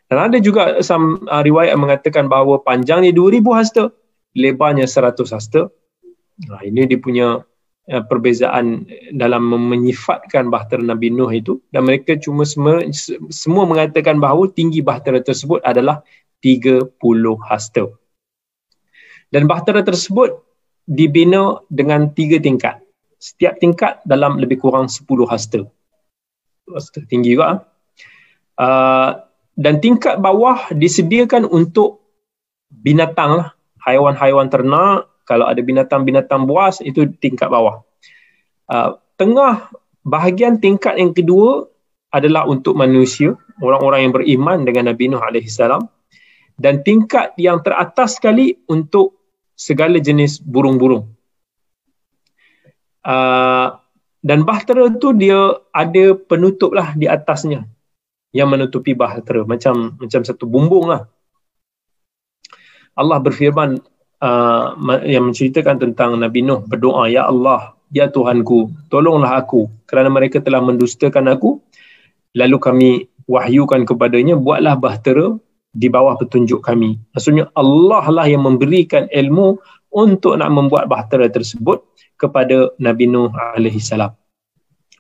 Dan ada juga some, uh, riwayat mengatakan bahawa panjangnya 2000 hasta, lebarnya 100 hasta. Nah, ini dia punya uh, perbezaan dalam menyifatkan bahtera Nabi Nuh itu dan mereka cuma semua, semua mengatakan bahawa tinggi bahtera tersebut adalah 30 hasta. Dan bahtera tersebut dibina dengan tiga tingkat. Setiap tingkat dalam lebih kurang 10 hasta. Hasta tinggi juga. Uh, dan tingkat bawah disediakan untuk binatang lah. Haiwan-haiwan ternak. Kalau ada binatang-binatang buas, itu tingkat bawah. Uh, tengah bahagian tingkat yang kedua adalah untuk manusia. Orang-orang yang beriman dengan Nabi Nuh AS. Dan tingkat yang teratas sekali untuk segala jenis burung-burung. Uh, dan bahtera tu dia ada penutup lah di atasnya yang menutupi bahtera macam macam satu bumbung lah. Allah berfirman uh, yang menceritakan tentang Nabi Nuh berdoa ya Allah ya Tuhanku tolonglah aku kerana mereka telah mendustakan aku lalu kami wahyukan kepadanya buatlah bahtera di bawah petunjuk kami. Maksudnya Allah lah yang memberikan ilmu untuk nak membuat bahtera tersebut kepada Nabi Nuh alaihi salam.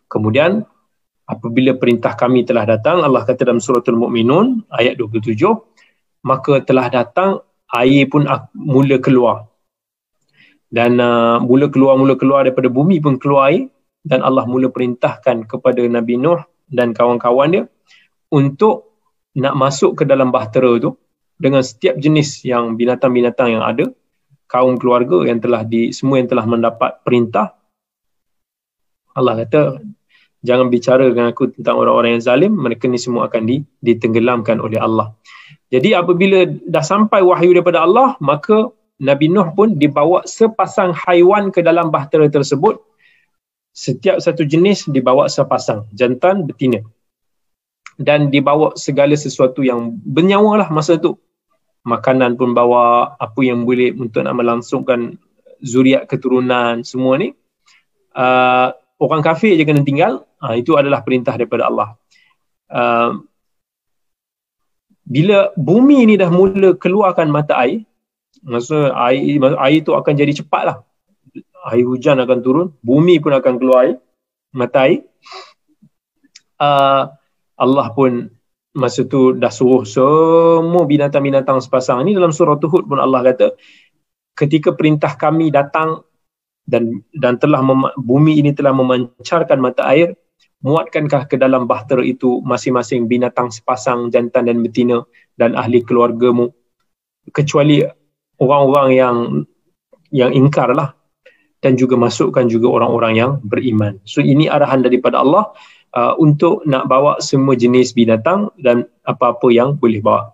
Kemudian apabila perintah kami telah datang, Allah kata dalam suratul Mukminun ayat 27, maka telah datang air pun mula keluar. Dan uh, mula keluar mula keluar daripada bumi pun keluar air dan Allah mula perintahkan kepada Nabi Nuh dan kawan-kawan dia untuk nak masuk ke dalam bahtera tu dengan setiap jenis yang binatang-binatang yang ada kaum keluarga yang telah di semua yang telah mendapat perintah Allah kata jangan bicara dengan aku tentang orang-orang yang zalim mereka ni semua akan di, ditenggelamkan oleh Allah. Jadi apabila dah sampai wahyu daripada Allah maka Nabi Nuh pun dibawa sepasang haiwan ke dalam bahtera tersebut. Setiap satu jenis dibawa sepasang jantan betina dan dibawa segala sesuatu yang bernyawa lah masa tu. Makanan pun bawa apa yang boleh untuk nak melangsungkan zuriat keturunan semua ni. Uh, orang kafir je kena tinggal. Uh, itu adalah perintah daripada Allah. Uh, bila bumi ni dah mula keluarkan mata air, masa air, air tu akan jadi cepat lah. Air hujan akan turun, bumi pun akan keluar air, mata air. Uh, Allah pun masa tu dah suruh semua binatang-binatang sepasang. Ni dalam surah Tuhud pun Allah kata ketika perintah kami datang dan dan telah bumi ini telah memancarkan mata air muatkankah ke dalam bahtera itu masing-masing binatang sepasang jantan dan betina dan ahli keluargamu? Kecuali orang-orang yang yang ingkar lah dan juga masukkan juga orang-orang yang beriman. So ini arahan daripada Allah uh, untuk nak bawa semua jenis binatang dan apa-apa yang boleh bawa.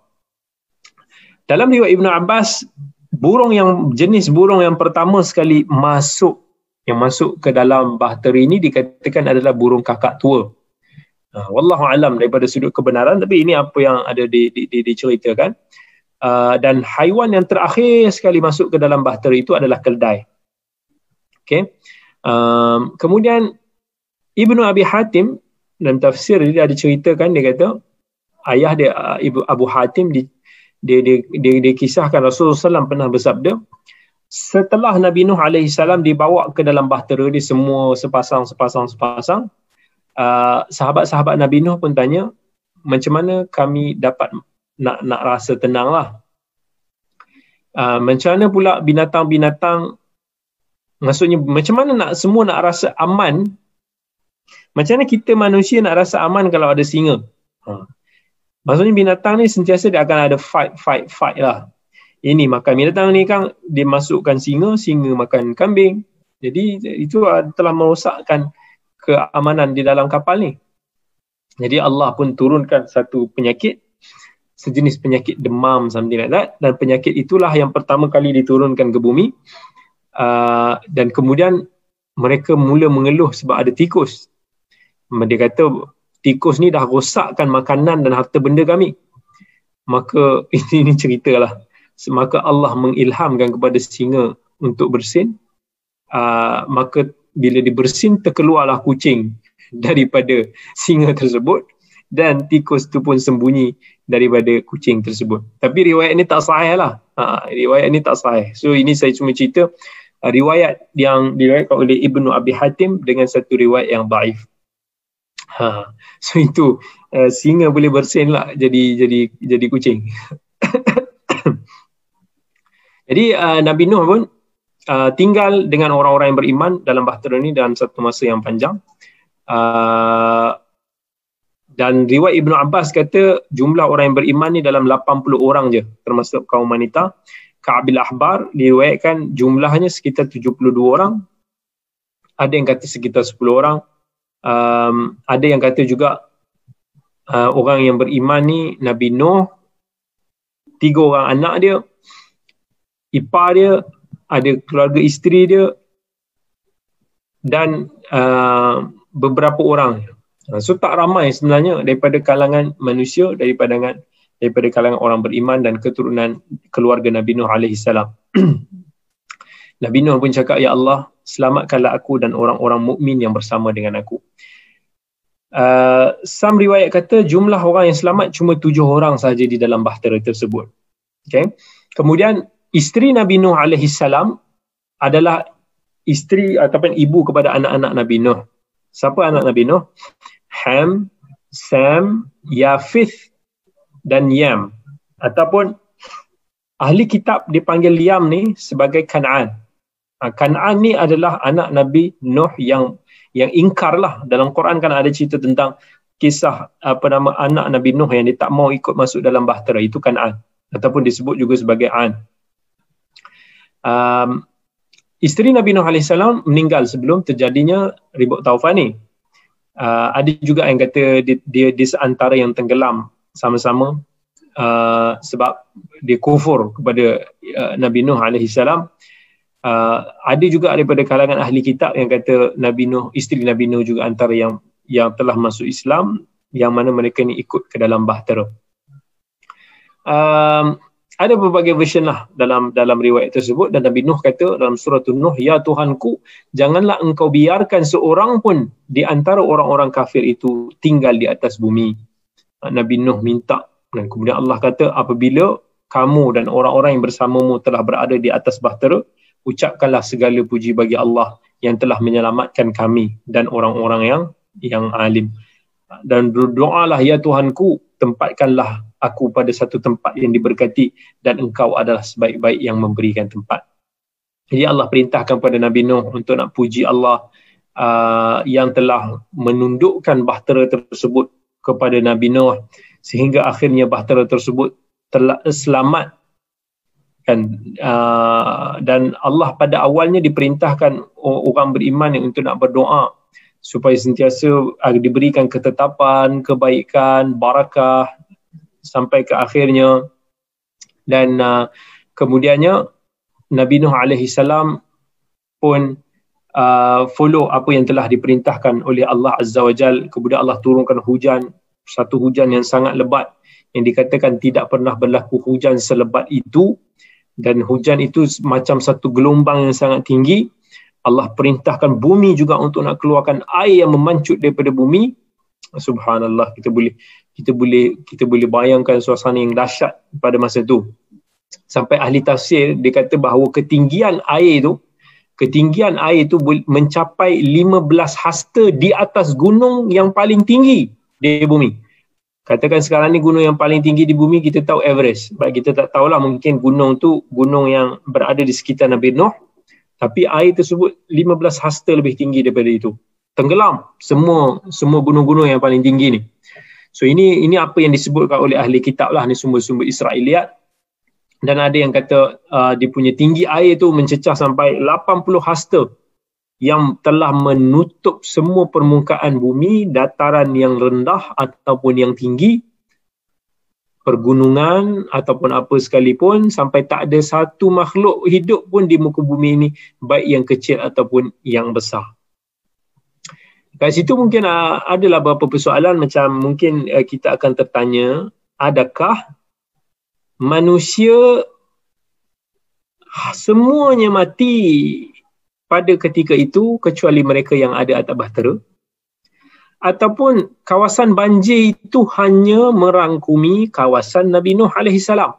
Dalam riwayat Ibnu Abbas, burung yang jenis burung yang pertama sekali masuk yang masuk ke dalam bahtera ini dikatakan adalah burung kakak tua. Uh, wallahu alam daripada sudut kebenaran tapi ini apa yang ada di, di, di, diceritakan. Uh, dan haiwan yang terakhir sekali masuk ke dalam bahtera itu adalah keldai. Okay. Um, kemudian Ibnu Abi Hatim dalam tafsir dia ada ceritakan dia kata ayah dia ibu Abu Hatim di dia dia dia, dia kisahkan Rasulullah SAW pernah bersabda setelah Nabi Nuh alaihi salam dibawa ke dalam bahtera dia semua sepasang sepasang sepasang uh, sahabat-sahabat Nabi Nuh pun tanya macam mana kami dapat nak nak rasa tenang lah? Uh, macam mana pula binatang-binatang maksudnya macam mana nak semua nak rasa aman macam mana kita manusia nak rasa aman kalau ada singa? Ha. Maksudnya binatang ni sentiasa dia akan ada fight, fight, fight lah. Ini makan binatang ni kan dia masukkan singa, singa makan kambing. Jadi itu telah merosakkan keamanan di dalam kapal ni. Jadi Allah pun turunkan satu penyakit sejenis penyakit demam something like that dan penyakit itulah yang pertama kali diturunkan ke bumi uh, dan kemudian mereka mula mengeluh sebab ada tikus dia kata tikus ni dah rosakkan makanan dan harta benda kami maka ini, ini ceritalah maka Allah mengilhamkan kepada singa untuk bersin uh, maka bila dibersin terkeluarlah kucing daripada singa tersebut dan tikus tu pun sembunyi daripada kucing tersebut. Tapi riwayat ini tak sahih lah. Ha, riwayat ini tak sahih. So ini saya cuma cerita uh, riwayat yang diriwayatkan oleh Ibnu Abi Hatim dengan satu riwayat yang daif. Ha. So itu uh, singa boleh bersin lah jadi jadi jadi kucing. jadi uh, Nabi Nuh pun uh, tinggal dengan orang-orang yang beriman dalam bahtera ini dalam satu masa yang panjang. Uh, dan riwayat Ibnu Abbas kata jumlah orang yang beriman ni dalam 80 orang je termasuk kaum wanita. Ka'bil Ahbar diriwayatkan jumlahnya sekitar 72 orang. Ada yang kata sekitar 10 orang um, ada yang kata juga uh, orang yang beriman ni Nabi Nuh tiga orang anak dia ipar dia ada keluarga isteri dia dan uh, beberapa orang. Uh, so tak ramai sebenarnya daripada kalangan manusia daripada daripada kalangan orang beriman dan keturunan keluarga Nabi Nuh alaihi salam. Nabi Nuh pun cakap ya Allah selamatkanlah aku dan orang-orang mukmin yang bersama dengan aku. Uh, some riwayat kata jumlah orang yang selamat cuma tujuh orang sahaja di dalam bahtera tersebut. Okay. Kemudian isteri Nabi Nuh alaihi salam adalah isteri ataupun ibu kepada anak-anak Nabi Nuh. Siapa anak Nabi Nuh? Ham, Sam, Yafith dan Yam. Ataupun ahli kitab dipanggil Yam ni sebagai Kanaan. Ha, Kanaan ni adalah anak Nabi Nuh yang yang ingkar lah dalam Quran kan ada cerita tentang kisah apa nama anak Nabi Nuh yang dia tak mau ikut masuk dalam bahtera itu kan An ataupun disebut juga sebagai An. Um, isteri Nabi Nuh AS meninggal sebelum terjadinya ribut taufan ni. Uh, ada juga yang kata dia, dia di antara yang tenggelam sama-sama uh, sebab dia kufur kepada uh, Nabi Nuh AS uh, ada juga daripada kalangan ahli kitab yang kata Nabi Nuh, isteri Nabi Nuh juga antara yang yang telah masuk Islam yang mana mereka ni ikut ke dalam bahtera. Um, ada berbagai version lah dalam dalam riwayat tersebut dan Nabi Nuh kata dalam surah Nuh, Ya Tuhanku, janganlah engkau biarkan seorang pun di antara orang-orang kafir itu tinggal di atas bumi. Nabi Nuh minta dan kemudian Allah kata apabila kamu dan orang-orang yang bersamamu telah berada di atas bahtera, ucapkanlah segala puji bagi Allah yang telah menyelamatkan kami dan orang-orang yang yang alim. Dan berdoalah ya Tuhanku tempatkanlah aku pada satu tempat yang diberkati dan engkau adalah sebaik-baik yang memberikan tempat. Jadi Allah perintahkan pada Nabi Nuh untuk nak puji Allah uh, yang telah menundukkan bahtera tersebut kepada Nabi Nuh sehingga akhirnya bahtera tersebut telah selamat kan? Uh, dan Allah pada awalnya diperintahkan orang beriman yang untuk nak berdoa supaya sentiasa uh, diberikan ketetapan kebaikan barakah sampai ke akhirnya. Dan uh, kemudiannya Nabi Nuh alaihi salam pun uh, follow apa yang telah diperintahkan oleh Allah azza wajal kemudian Allah turunkan hujan satu hujan yang sangat lebat yang dikatakan tidak pernah berlaku hujan selebat itu dan hujan itu macam satu gelombang yang sangat tinggi. Allah perintahkan bumi juga untuk nak keluarkan air yang memancut daripada bumi. Subhanallah kita boleh kita boleh kita boleh bayangkan suasana yang dahsyat pada masa itu. Sampai ahli tafsir dia kata bahawa ketinggian air itu ketinggian air itu mencapai 15 hasta di atas gunung yang paling tinggi di bumi katakan sekarang ni gunung yang paling tinggi di bumi kita tahu Everest. Sebab kita tak tahulah mungkin gunung tu gunung yang berada di sekitar Nabi Nuh. Tapi air tersebut 15 hasta lebih tinggi daripada itu. Tenggelam semua semua gunung-gunung yang paling tinggi ni. So ini ini apa yang disebutkan oleh ahli kitab lah ni sumber-sumber Israeliat. Dan ada yang kata uh, dia punya tinggi air tu mencecah sampai 80 hasta yang telah menutup semua permukaan bumi, dataran yang rendah ataupun yang tinggi, pergunungan ataupun apa sekalipun sampai tak ada satu makhluk hidup pun di muka bumi ini baik yang kecil ataupun yang besar. Kat situ mungkin uh, adalah beberapa persoalan macam mungkin uh, kita akan tertanya adakah manusia semuanya mati pada ketika itu kecuali mereka yang ada atas bahtera. Ataupun kawasan banjir itu hanya merangkumi kawasan Nabi Nuh alaihi salam.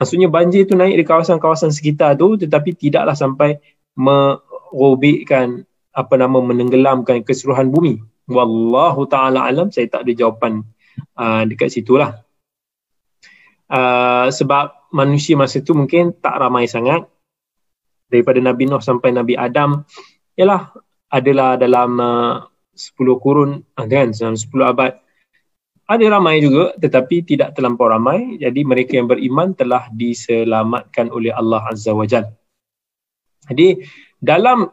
Maksudnya banjir itu naik di kawasan-kawasan sekitar tu tetapi tidaklah sampai merobekkan apa nama menenggelamkan keseluruhan bumi. Wallahu taala alam saya tak ada jawapan uh, dekat situlah. Uh, sebab manusia masa itu mungkin tak ramai sangat daripada Nabi Nuh sampai Nabi Adam ialah adalah dalam uh, 10 kurun uh, kan dalam 10 abad. Ada ramai juga tetapi tidak terlampau ramai. Jadi mereka yang beriman telah diselamatkan oleh Allah Azza wa Jal. Jadi dalam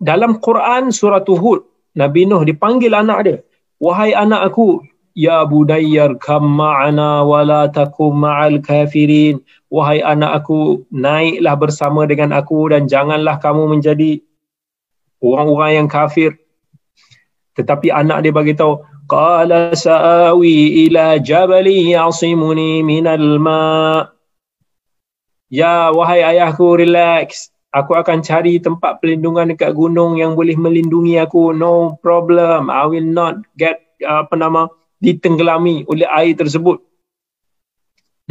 dalam Quran surah Hud Nabi Nuh dipanggil anak dia wahai anak aku ya budayyar kam ma'ana wa la takum ma'al kafirin. Wahai anak aku naiklah bersama dengan aku dan janganlah kamu menjadi orang-orang yang kafir. Tetapi anak dia bagi tahu qala sa'awi ila jabali yasimuni minal ma' ya wahai ayahku relax. Aku akan cari tempat perlindungan dekat gunung yang boleh melindungi aku. No problem. I will not get uh, apa nama ditenggelami oleh air tersebut.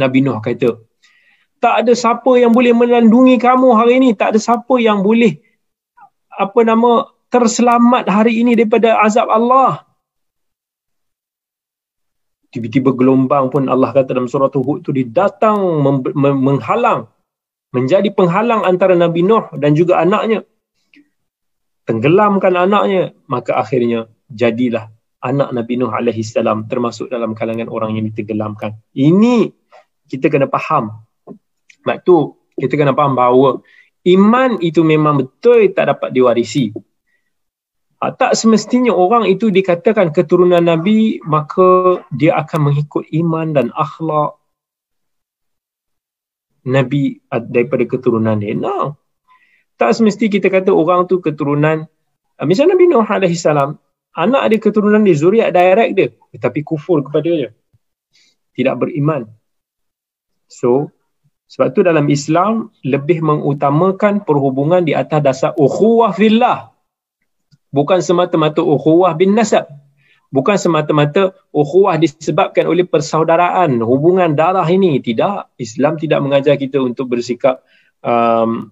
Nabi Nuh kata tak ada siapa yang boleh melindungi kamu hari ini. Tak ada siapa yang boleh apa nama terselamat hari ini daripada azab Allah. Tiba-tiba gelombang pun Allah kata dalam surah Hud tu didatang menghalang menjadi penghalang antara Nabi Nuh dan juga anaknya. Tenggelamkan anaknya maka akhirnya jadilah anak Nabi Nuh alaihi salam termasuk dalam kalangan orang yang ditenggelamkan ini kita kena faham sebab tu kita kena faham bahawa iman itu memang betul tak dapat diwarisi ha, tak semestinya orang itu dikatakan keturunan Nabi maka dia akan mengikut iman dan akhlak Nabi daripada keturunan dia. No. Tak semesti kita kata orang tu keturunan uh, misalnya Nabi Nuh alaihi salam anak dia keturunan dia zuriat direct dia tetapi kufur kepada dia. Tidak beriman. So sebab tu dalam Islam lebih mengutamakan perhubungan di atas dasar ukhuwah fillah. Bukan semata-mata ukhuwah bin nasab bukan semata-mata ukhuwah disebabkan oleh persaudaraan hubungan darah ini tidak Islam tidak mengajar kita untuk bersikap um,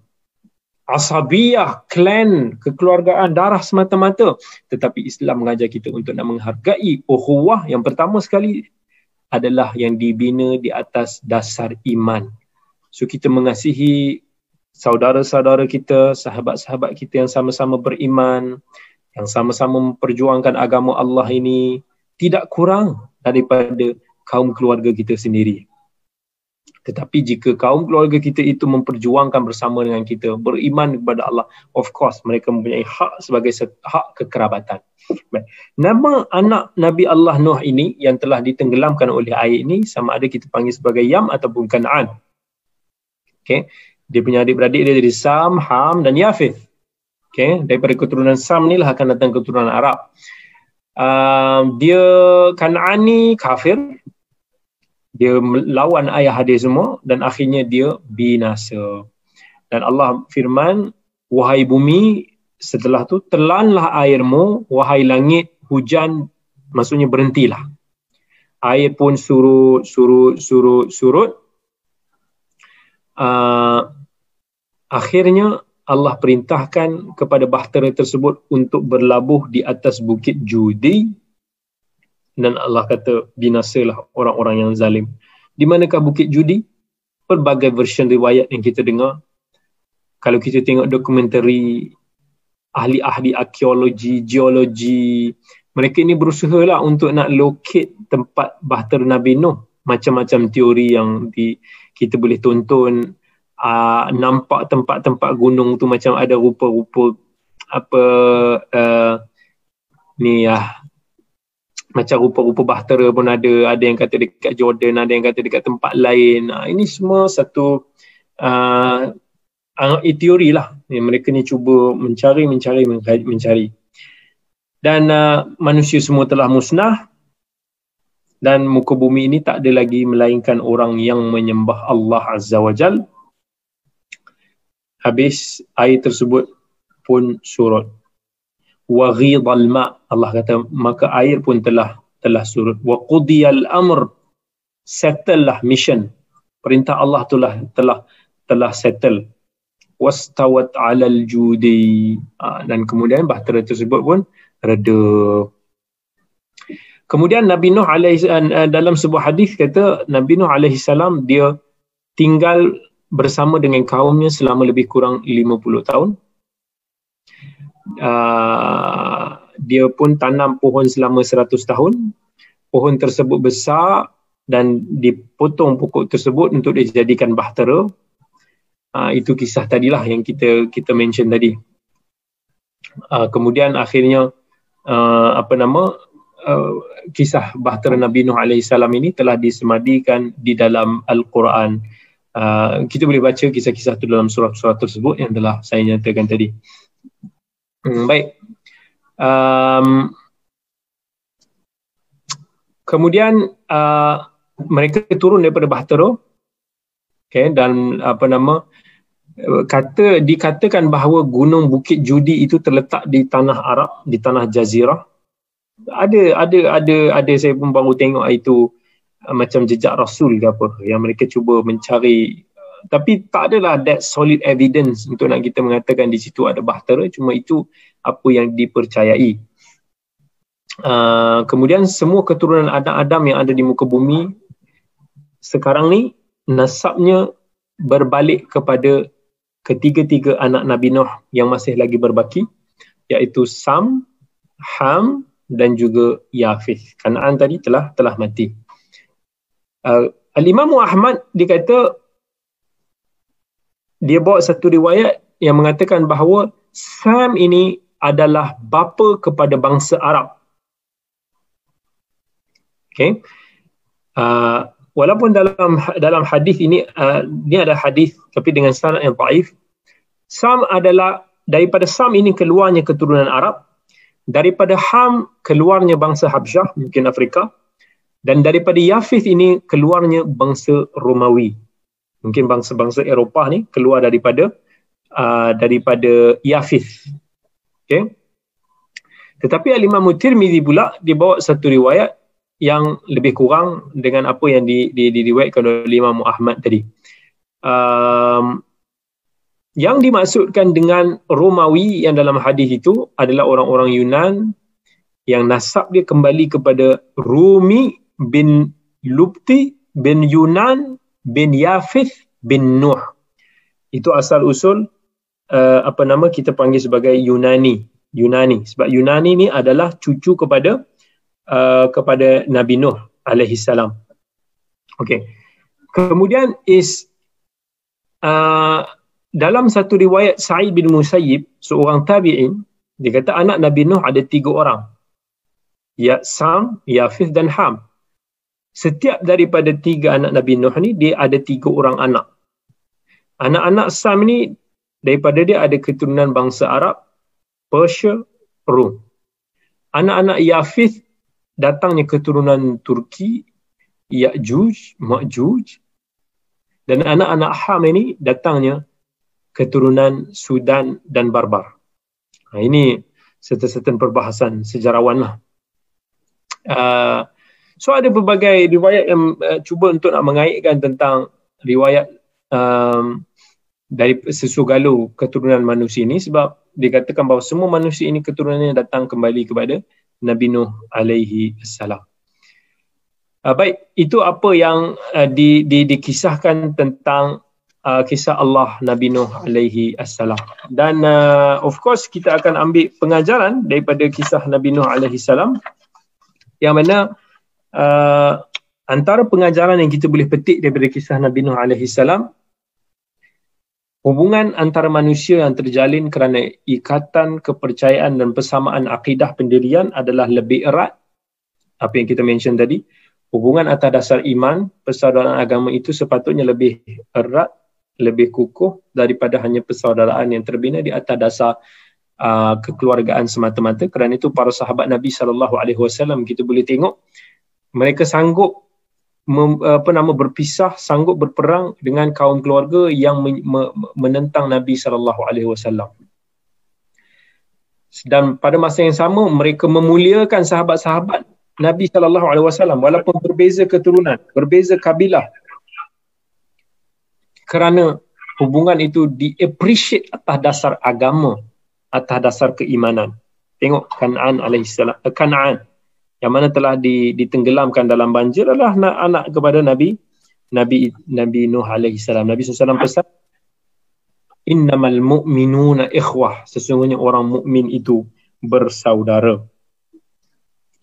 asabiyah klan kekeluargaan darah semata-mata tetapi Islam mengajar kita untuk nak menghargai ukhuwah yang pertama sekali adalah yang dibina di atas dasar iman so kita mengasihi saudara-saudara kita sahabat-sahabat kita yang sama-sama beriman yang sama-sama memperjuangkan agama Allah ini tidak kurang daripada kaum keluarga kita sendiri. Tetapi jika kaum keluarga kita itu memperjuangkan bersama dengan kita, beriman kepada Allah, of course mereka mempunyai hak sebagai hak kekerabatan. Baik. Nama anak Nabi Allah Nuh ini yang telah ditenggelamkan oleh air ini sama ada kita panggil sebagai Yam ataupun Kan'an. Okay. Dia punya adik-beradik dia jadi Sam, Ham dan Yafith. Okay, daripada keturunan Sam ni lah akan datang keturunan Arab. Uh, dia Kan'ani kafir. Dia lawan ayah dia semua dan akhirnya dia binasa. Dan Allah firman, wahai bumi, setelah tu telanlah airmu, wahai langit, hujan, maksudnya berhentilah. Air pun surut, surut, surut, surut. Uh, akhirnya Allah perintahkan kepada bahtera tersebut untuk berlabuh di atas bukit Judi dan Allah kata binasalah orang-orang yang zalim. Di manakah bukit Judi? Pelbagai version riwayat yang kita dengar. Kalau kita tengok dokumentari ahli-ahli arkeologi, geologi, mereka ini berusaha lah untuk nak locate tempat bahtera Nabi Nuh. Macam-macam teori yang di, kita boleh tonton uh, nampak tempat-tempat gunung tu macam ada rupa-rupa apa uh, ni ya uh, macam rupa-rupa bahtera pun ada. Ada yang kata dekat Jordan ada yang kata dekat tempat lain. Uh, ini semua satu uh, uh, teori lah ni, mereka ni cuba mencari mencari mencari dan uh, manusia semua telah musnah dan muka bumi ini tak ada lagi melainkan orang yang menyembah Allah Azza wa Jalla habis air tersebut pun surut wa ghidal ma Allah kata maka air pun telah telah surut. wa qudiyal amr settle lah mission. Perintah Allah telah telah telah settle. wastawat alal judi dan kemudian bahtera tersebut pun reda. Kemudian Nabi Nuh alaihi eh, dalam sebuah hadis kata Nabi Nuh alaihi salam dia tinggal bersama dengan kaumnya selama lebih kurang 50 tahun. Uh, dia pun tanam pohon selama 100 tahun. Pohon tersebut besar dan dipotong pokok tersebut untuk dijadikan bahtera. Uh, itu kisah tadilah yang kita kita mention tadi. Uh, kemudian akhirnya uh, apa nama uh, kisah bahtera Nabi Nuh salam ini telah disemadikan di dalam Al-Quran. Uh, kita boleh baca kisah-kisah itu dalam surah-surah tersebut yang telah saya nyatakan tadi. Hmm, baik. Um, kemudian uh, mereka turun daripada bahtera okay, dan apa nama kata dikatakan bahawa gunung Bukit Judi itu terletak di tanah Arab di tanah Jazirah ada ada ada ada saya pun baru tengok itu uh, macam jejak rasul ke apa yang mereka cuba mencari uh, tapi tak adalah that solid evidence untuk nak kita mengatakan di situ ada bahtera cuma itu apa yang dipercayai uh, kemudian semua keturunan Adam-Adam yang ada di muka bumi sekarang ni nasabnya berbalik kepada ketiga-tiga anak Nabi Nuh yang masih lagi berbaki iaitu Sam, Ham dan juga Yafith. Kanaan tadi telah telah mati. Uh, Al-Imam Ahmad dikata dia bawa satu riwayat yang mengatakan bahawa Sam ini adalah bapa kepada bangsa Arab. Okay. Uh, walaupun dalam dalam hadis ini uh, ini ada hadis tapi dengan sanad yang dhaif. Sam adalah daripada Sam ini keluarnya keturunan Arab daripada Ham keluarnya bangsa Habsyah mungkin Afrika dan daripada Yafith ini keluarnya bangsa Romawi mungkin bangsa-bangsa Eropah ni keluar daripada uh, daripada Yafith okay. tetapi Al-Imam Tirmizi pula dibawa satu riwayat yang lebih kurang dengan apa yang di, di, diriwayatkan oleh Imam Ahmad tadi um, yang dimaksudkan dengan Romawi yang dalam hadis itu adalah orang-orang Yunan yang nasab dia kembali kepada Rumi bin Lubti bin Yunan bin Yafith bin Nuh. Itu asal usul uh, apa nama kita panggil sebagai Yunani. Yunani sebab Yunani ni adalah cucu kepada uh, kepada Nabi Nuh alaihi salam. Okey. Kemudian is uh, dalam satu riwayat Sa'id bin Musayyib, seorang tabi'in, dia kata anak Nabi Nuh ada tiga orang. Ya Sam, Yafith dan Ham. Setiap daripada tiga anak Nabi Nuh ni, dia ada tiga orang anak. Anak-anak Sam ni, daripada dia ada keturunan bangsa Arab, Persia, Rom. Anak-anak Yafith, datangnya keturunan Turki, Ya'juj, Ma'juj. Dan anak-anak Ham ini datangnya keturunan Sudan dan Barbar. Ha, ini serta-serta perbahasan sejarawan lah. Uh, so ada berbagai riwayat yang uh, cuba untuk nak mengaitkan tentang riwayat um, dari sesugalu keturunan manusia ini sebab dikatakan bahawa semua manusia ini keturunannya datang kembali kepada Nabi Nuh alaihi salam. Uh, baik, itu apa yang uh, di, di, dikisahkan tentang uh, kisah Allah Nabi Nuh alaihi assalam. Dan uh, of course kita akan ambil pengajaran daripada kisah Nabi Nuh alaihi salam yang mana uh, antara pengajaran yang kita boleh petik daripada kisah Nabi Nuh alaihi salam hubungan antara manusia yang terjalin kerana ikatan kepercayaan dan persamaan akidah pendirian adalah lebih erat. Apa yang kita mention tadi hubungan atas dasar iman persaudaraan agama itu sepatutnya lebih erat lebih kukuh daripada hanya persaudaraan yang terbina di atas dasar uh, kekeluargaan semata-mata. Kerana itu para sahabat Nabi sallallahu alaihi wasallam kita boleh tengok mereka sanggup mem, apa nama berpisah sanggup berperang dengan kaum keluarga yang me, me, menentang Nabi sallallahu alaihi wasallam. Dan pada masa yang sama mereka memuliakan sahabat-sahabat Nabi sallallahu alaihi wasallam walaupun berbeza keturunan berbeza kabilah. Kerana hubungan itu di appreciate atas dasar agama atas dasar keimanan. Tengok Kanaan alaihissalam uh, Kanaan yang mana telah ditenggelamkan dalam banjir adalah anak, anak kepada Nabi Nabi Nabi Nuh alaihissalam Nabi SAW pesan innamal mu'minuna ikhwah. Sesungguhnya orang mukmin itu bersaudara.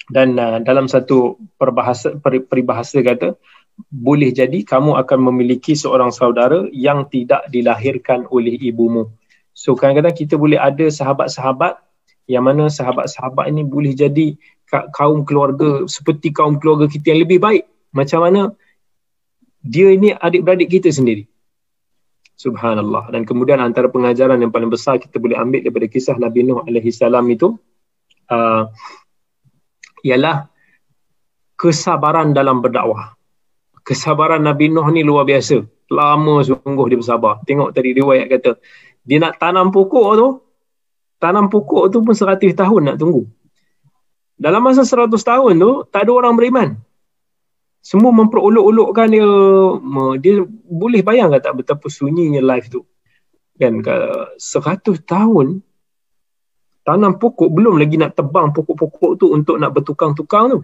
Dan uh, dalam satu perbahasa peribahasa kata boleh jadi kamu akan memiliki seorang saudara yang tidak dilahirkan oleh ibumu. So kadang-kadang kita boleh ada sahabat-sahabat yang mana sahabat-sahabat ini boleh jadi kaum keluarga seperti kaum keluarga kita yang lebih baik. Macam mana? Dia ini adik-beradik kita sendiri. Subhanallah. Dan kemudian antara pengajaran yang paling besar kita boleh ambil daripada kisah Nabi Nuh alaihi salam itu uh, ialah kesabaran dalam berdakwah. Kesabaran Nabi Nuh ni luar biasa. Lama sungguh dia bersabar. Tengok tadi riwayat kata dia nak tanam pokok tu tanam pokok tu pun 100 tahun nak tunggu dalam masa 100 tahun tu tak ada orang beriman. Semua memperolok-olokkan dia. Dia boleh bayangkan tak betapa sunyinya life tu? Kan 100 tahun tanam pokok belum lagi nak tebang pokok-pokok tu untuk nak bertukang-tukang tu.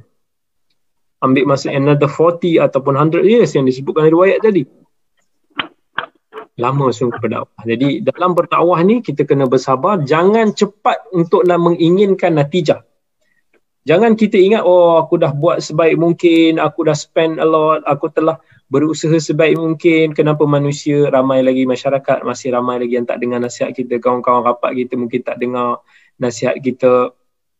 Ambil masa another 40 ataupun 100 years yang disebutkan riwayat tadi. Lama sungguh berdakwah. Jadi dalam berdakwah ni kita kena bersabar, jangan cepat untuk nak menginginkan natijah. Jangan kita ingat oh aku dah buat sebaik mungkin, aku dah spend a lot, aku telah berusaha sebaik mungkin. Kenapa manusia ramai lagi masyarakat masih ramai lagi yang tak dengar nasihat kita, kawan-kawan rapat kita mungkin tak dengar nasihat kita.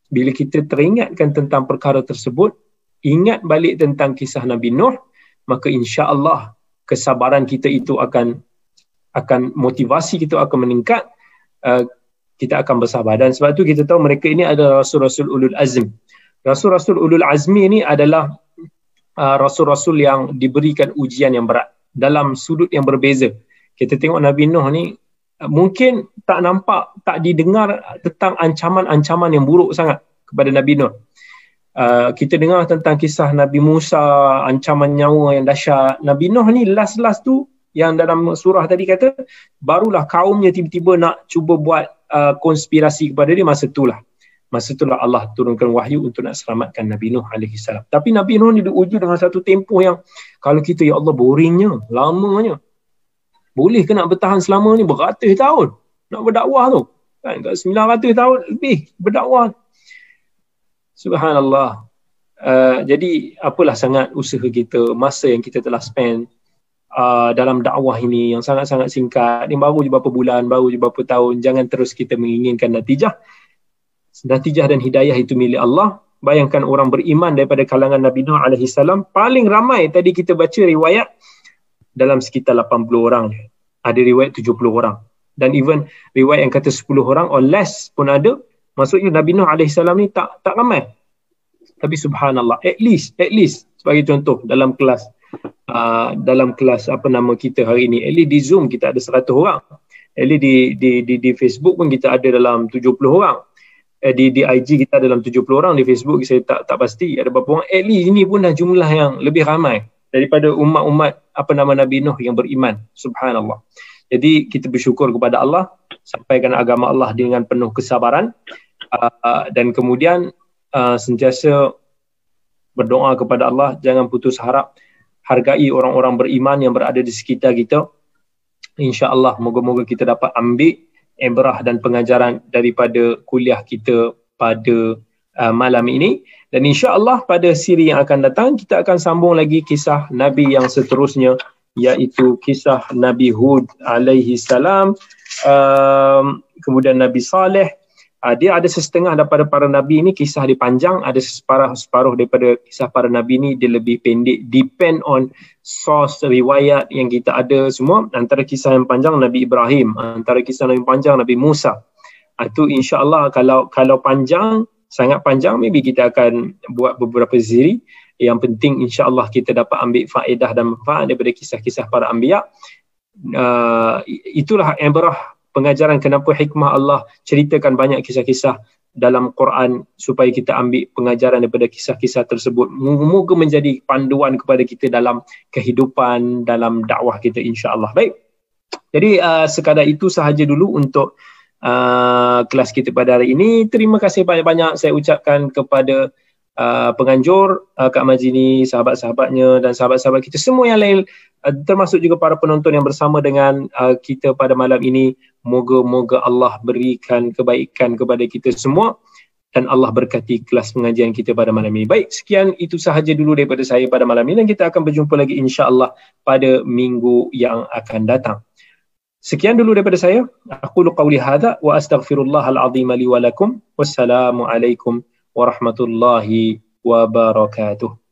Bila kita teringatkan tentang perkara tersebut, ingat balik tentang kisah Nabi Nuh, maka insya-Allah kesabaran kita itu akan akan motivasi kita akan meningkat uh, kita akan bersabar dan sebab tu kita tahu mereka ini adalah rasul-rasul ulul azm rasul-rasul ulul azmi ini adalah uh, rasul-rasul yang diberikan ujian yang berat dalam sudut yang berbeza. Kita tengok Nabi Nuh ni uh, mungkin tak nampak tak didengar tentang ancaman-ancaman yang buruk sangat kepada Nabi Nuh. Uh, kita dengar tentang kisah Nabi Musa, ancaman nyawa yang dahsyat. Nabi Nuh ni last-last tu yang dalam surah tadi kata barulah kaumnya tiba-tiba nak cuba buat uh, konspirasi kepada dia masa itulah masa itulah Allah turunkan wahyu untuk nak selamatkan Nabi Nuh alaihi salam. Tapi Nabi Nuh ni diuji dengan satu tempoh yang kalau kita ya Allah boringnya lamanya. Boleh ke nak bertahan selama ni? Beratus tahun nak berdakwah tu. Kan kat 900 tahun lebih berdakwah. Subhanallah. Uh, jadi apalah sangat usaha kita masa yang kita telah spend uh, dalam dakwah ini yang sangat-sangat singkat. Ni baru je beberapa bulan baru je beberapa tahun. Jangan terus kita menginginkan natijah natijah dan hidayah itu milik Allah bayangkan orang beriman daripada kalangan Nabi Nuh alaihi salam paling ramai tadi kita baca riwayat dalam sekitar 80 orang ada riwayat 70 orang dan even riwayat yang kata 10 orang or less pun ada maksudnya Nabi Nuh alaihi salam ni tak tak ramai tapi subhanallah at least at least sebagai contoh dalam kelas uh, dalam kelas apa nama kita hari ini. Eli di Zoom kita ada 100 orang. Eli di di di di Facebook pun kita ada dalam 70 orang. Eh, di di IG kita dalam 70 orang di Facebook saya tak tak pasti ada berapa orang. Eli ini pun dah jumlah yang lebih ramai daripada umat-umat apa nama Nabi Nuh yang beriman. Subhanallah. Jadi kita bersyukur kepada Allah sampaikan agama Allah dengan penuh kesabaran uh, dan kemudian uh, sentiasa berdoa kepada Allah jangan putus harap hargai orang-orang beriman yang berada di sekitar kita. InsyaAllah moga-moga kita dapat ambil ibrah dan pengajaran daripada kuliah kita pada uh, malam ini. Dan insyaAllah pada siri yang akan datang kita akan sambung lagi kisah Nabi yang seterusnya iaitu kisah Nabi Hud alaihi salam um, kemudian Nabi Saleh uh, dia ada setengah daripada para nabi ini kisah dia panjang ada separuh separuh daripada kisah para nabi ini dia lebih pendek depend on source riwayat yang kita ada semua. Antara kisah yang panjang Nabi Ibrahim antara kisah yang panjang Nabi Musa. Uh, itu insyaallah kalau kalau panjang sangat panjang maybe kita akan buat beberapa siri. Yang penting insyaallah kita dapat ambil faedah dan manfaat daripada kisah-kisah para anbiya. Uh, itulah ibrah pengajaran kenapa hikmah Allah ceritakan banyak kisah-kisah dalam Quran supaya kita ambil pengajaran daripada kisah-kisah tersebut moga menjadi panduan kepada kita dalam kehidupan dalam dakwah kita insya-Allah. Baik. Jadi uh, sekadar itu sahaja dulu untuk uh, kelas kita pada hari ini. Terima kasih banyak-banyak saya ucapkan kepada uh, penganjur uh, Kak Majini, sahabat-sahabatnya dan sahabat-sahabat kita semua yang lain uh, termasuk juga para penonton yang bersama dengan uh, kita pada malam ini. Moga-moga Allah berikan kebaikan kepada kita semua dan Allah berkati kelas pengajian kita pada malam ini. Baik, sekian itu sahaja dulu daripada saya pada malam ini dan kita akan berjumpa lagi insya-Allah pada minggu yang akan datang. Sekian dulu daripada saya. Aku lu qawli hadza wa astaghfirullahal azim li wa lakum. Wassalamualaikum warahmatullahi wabarakatuh.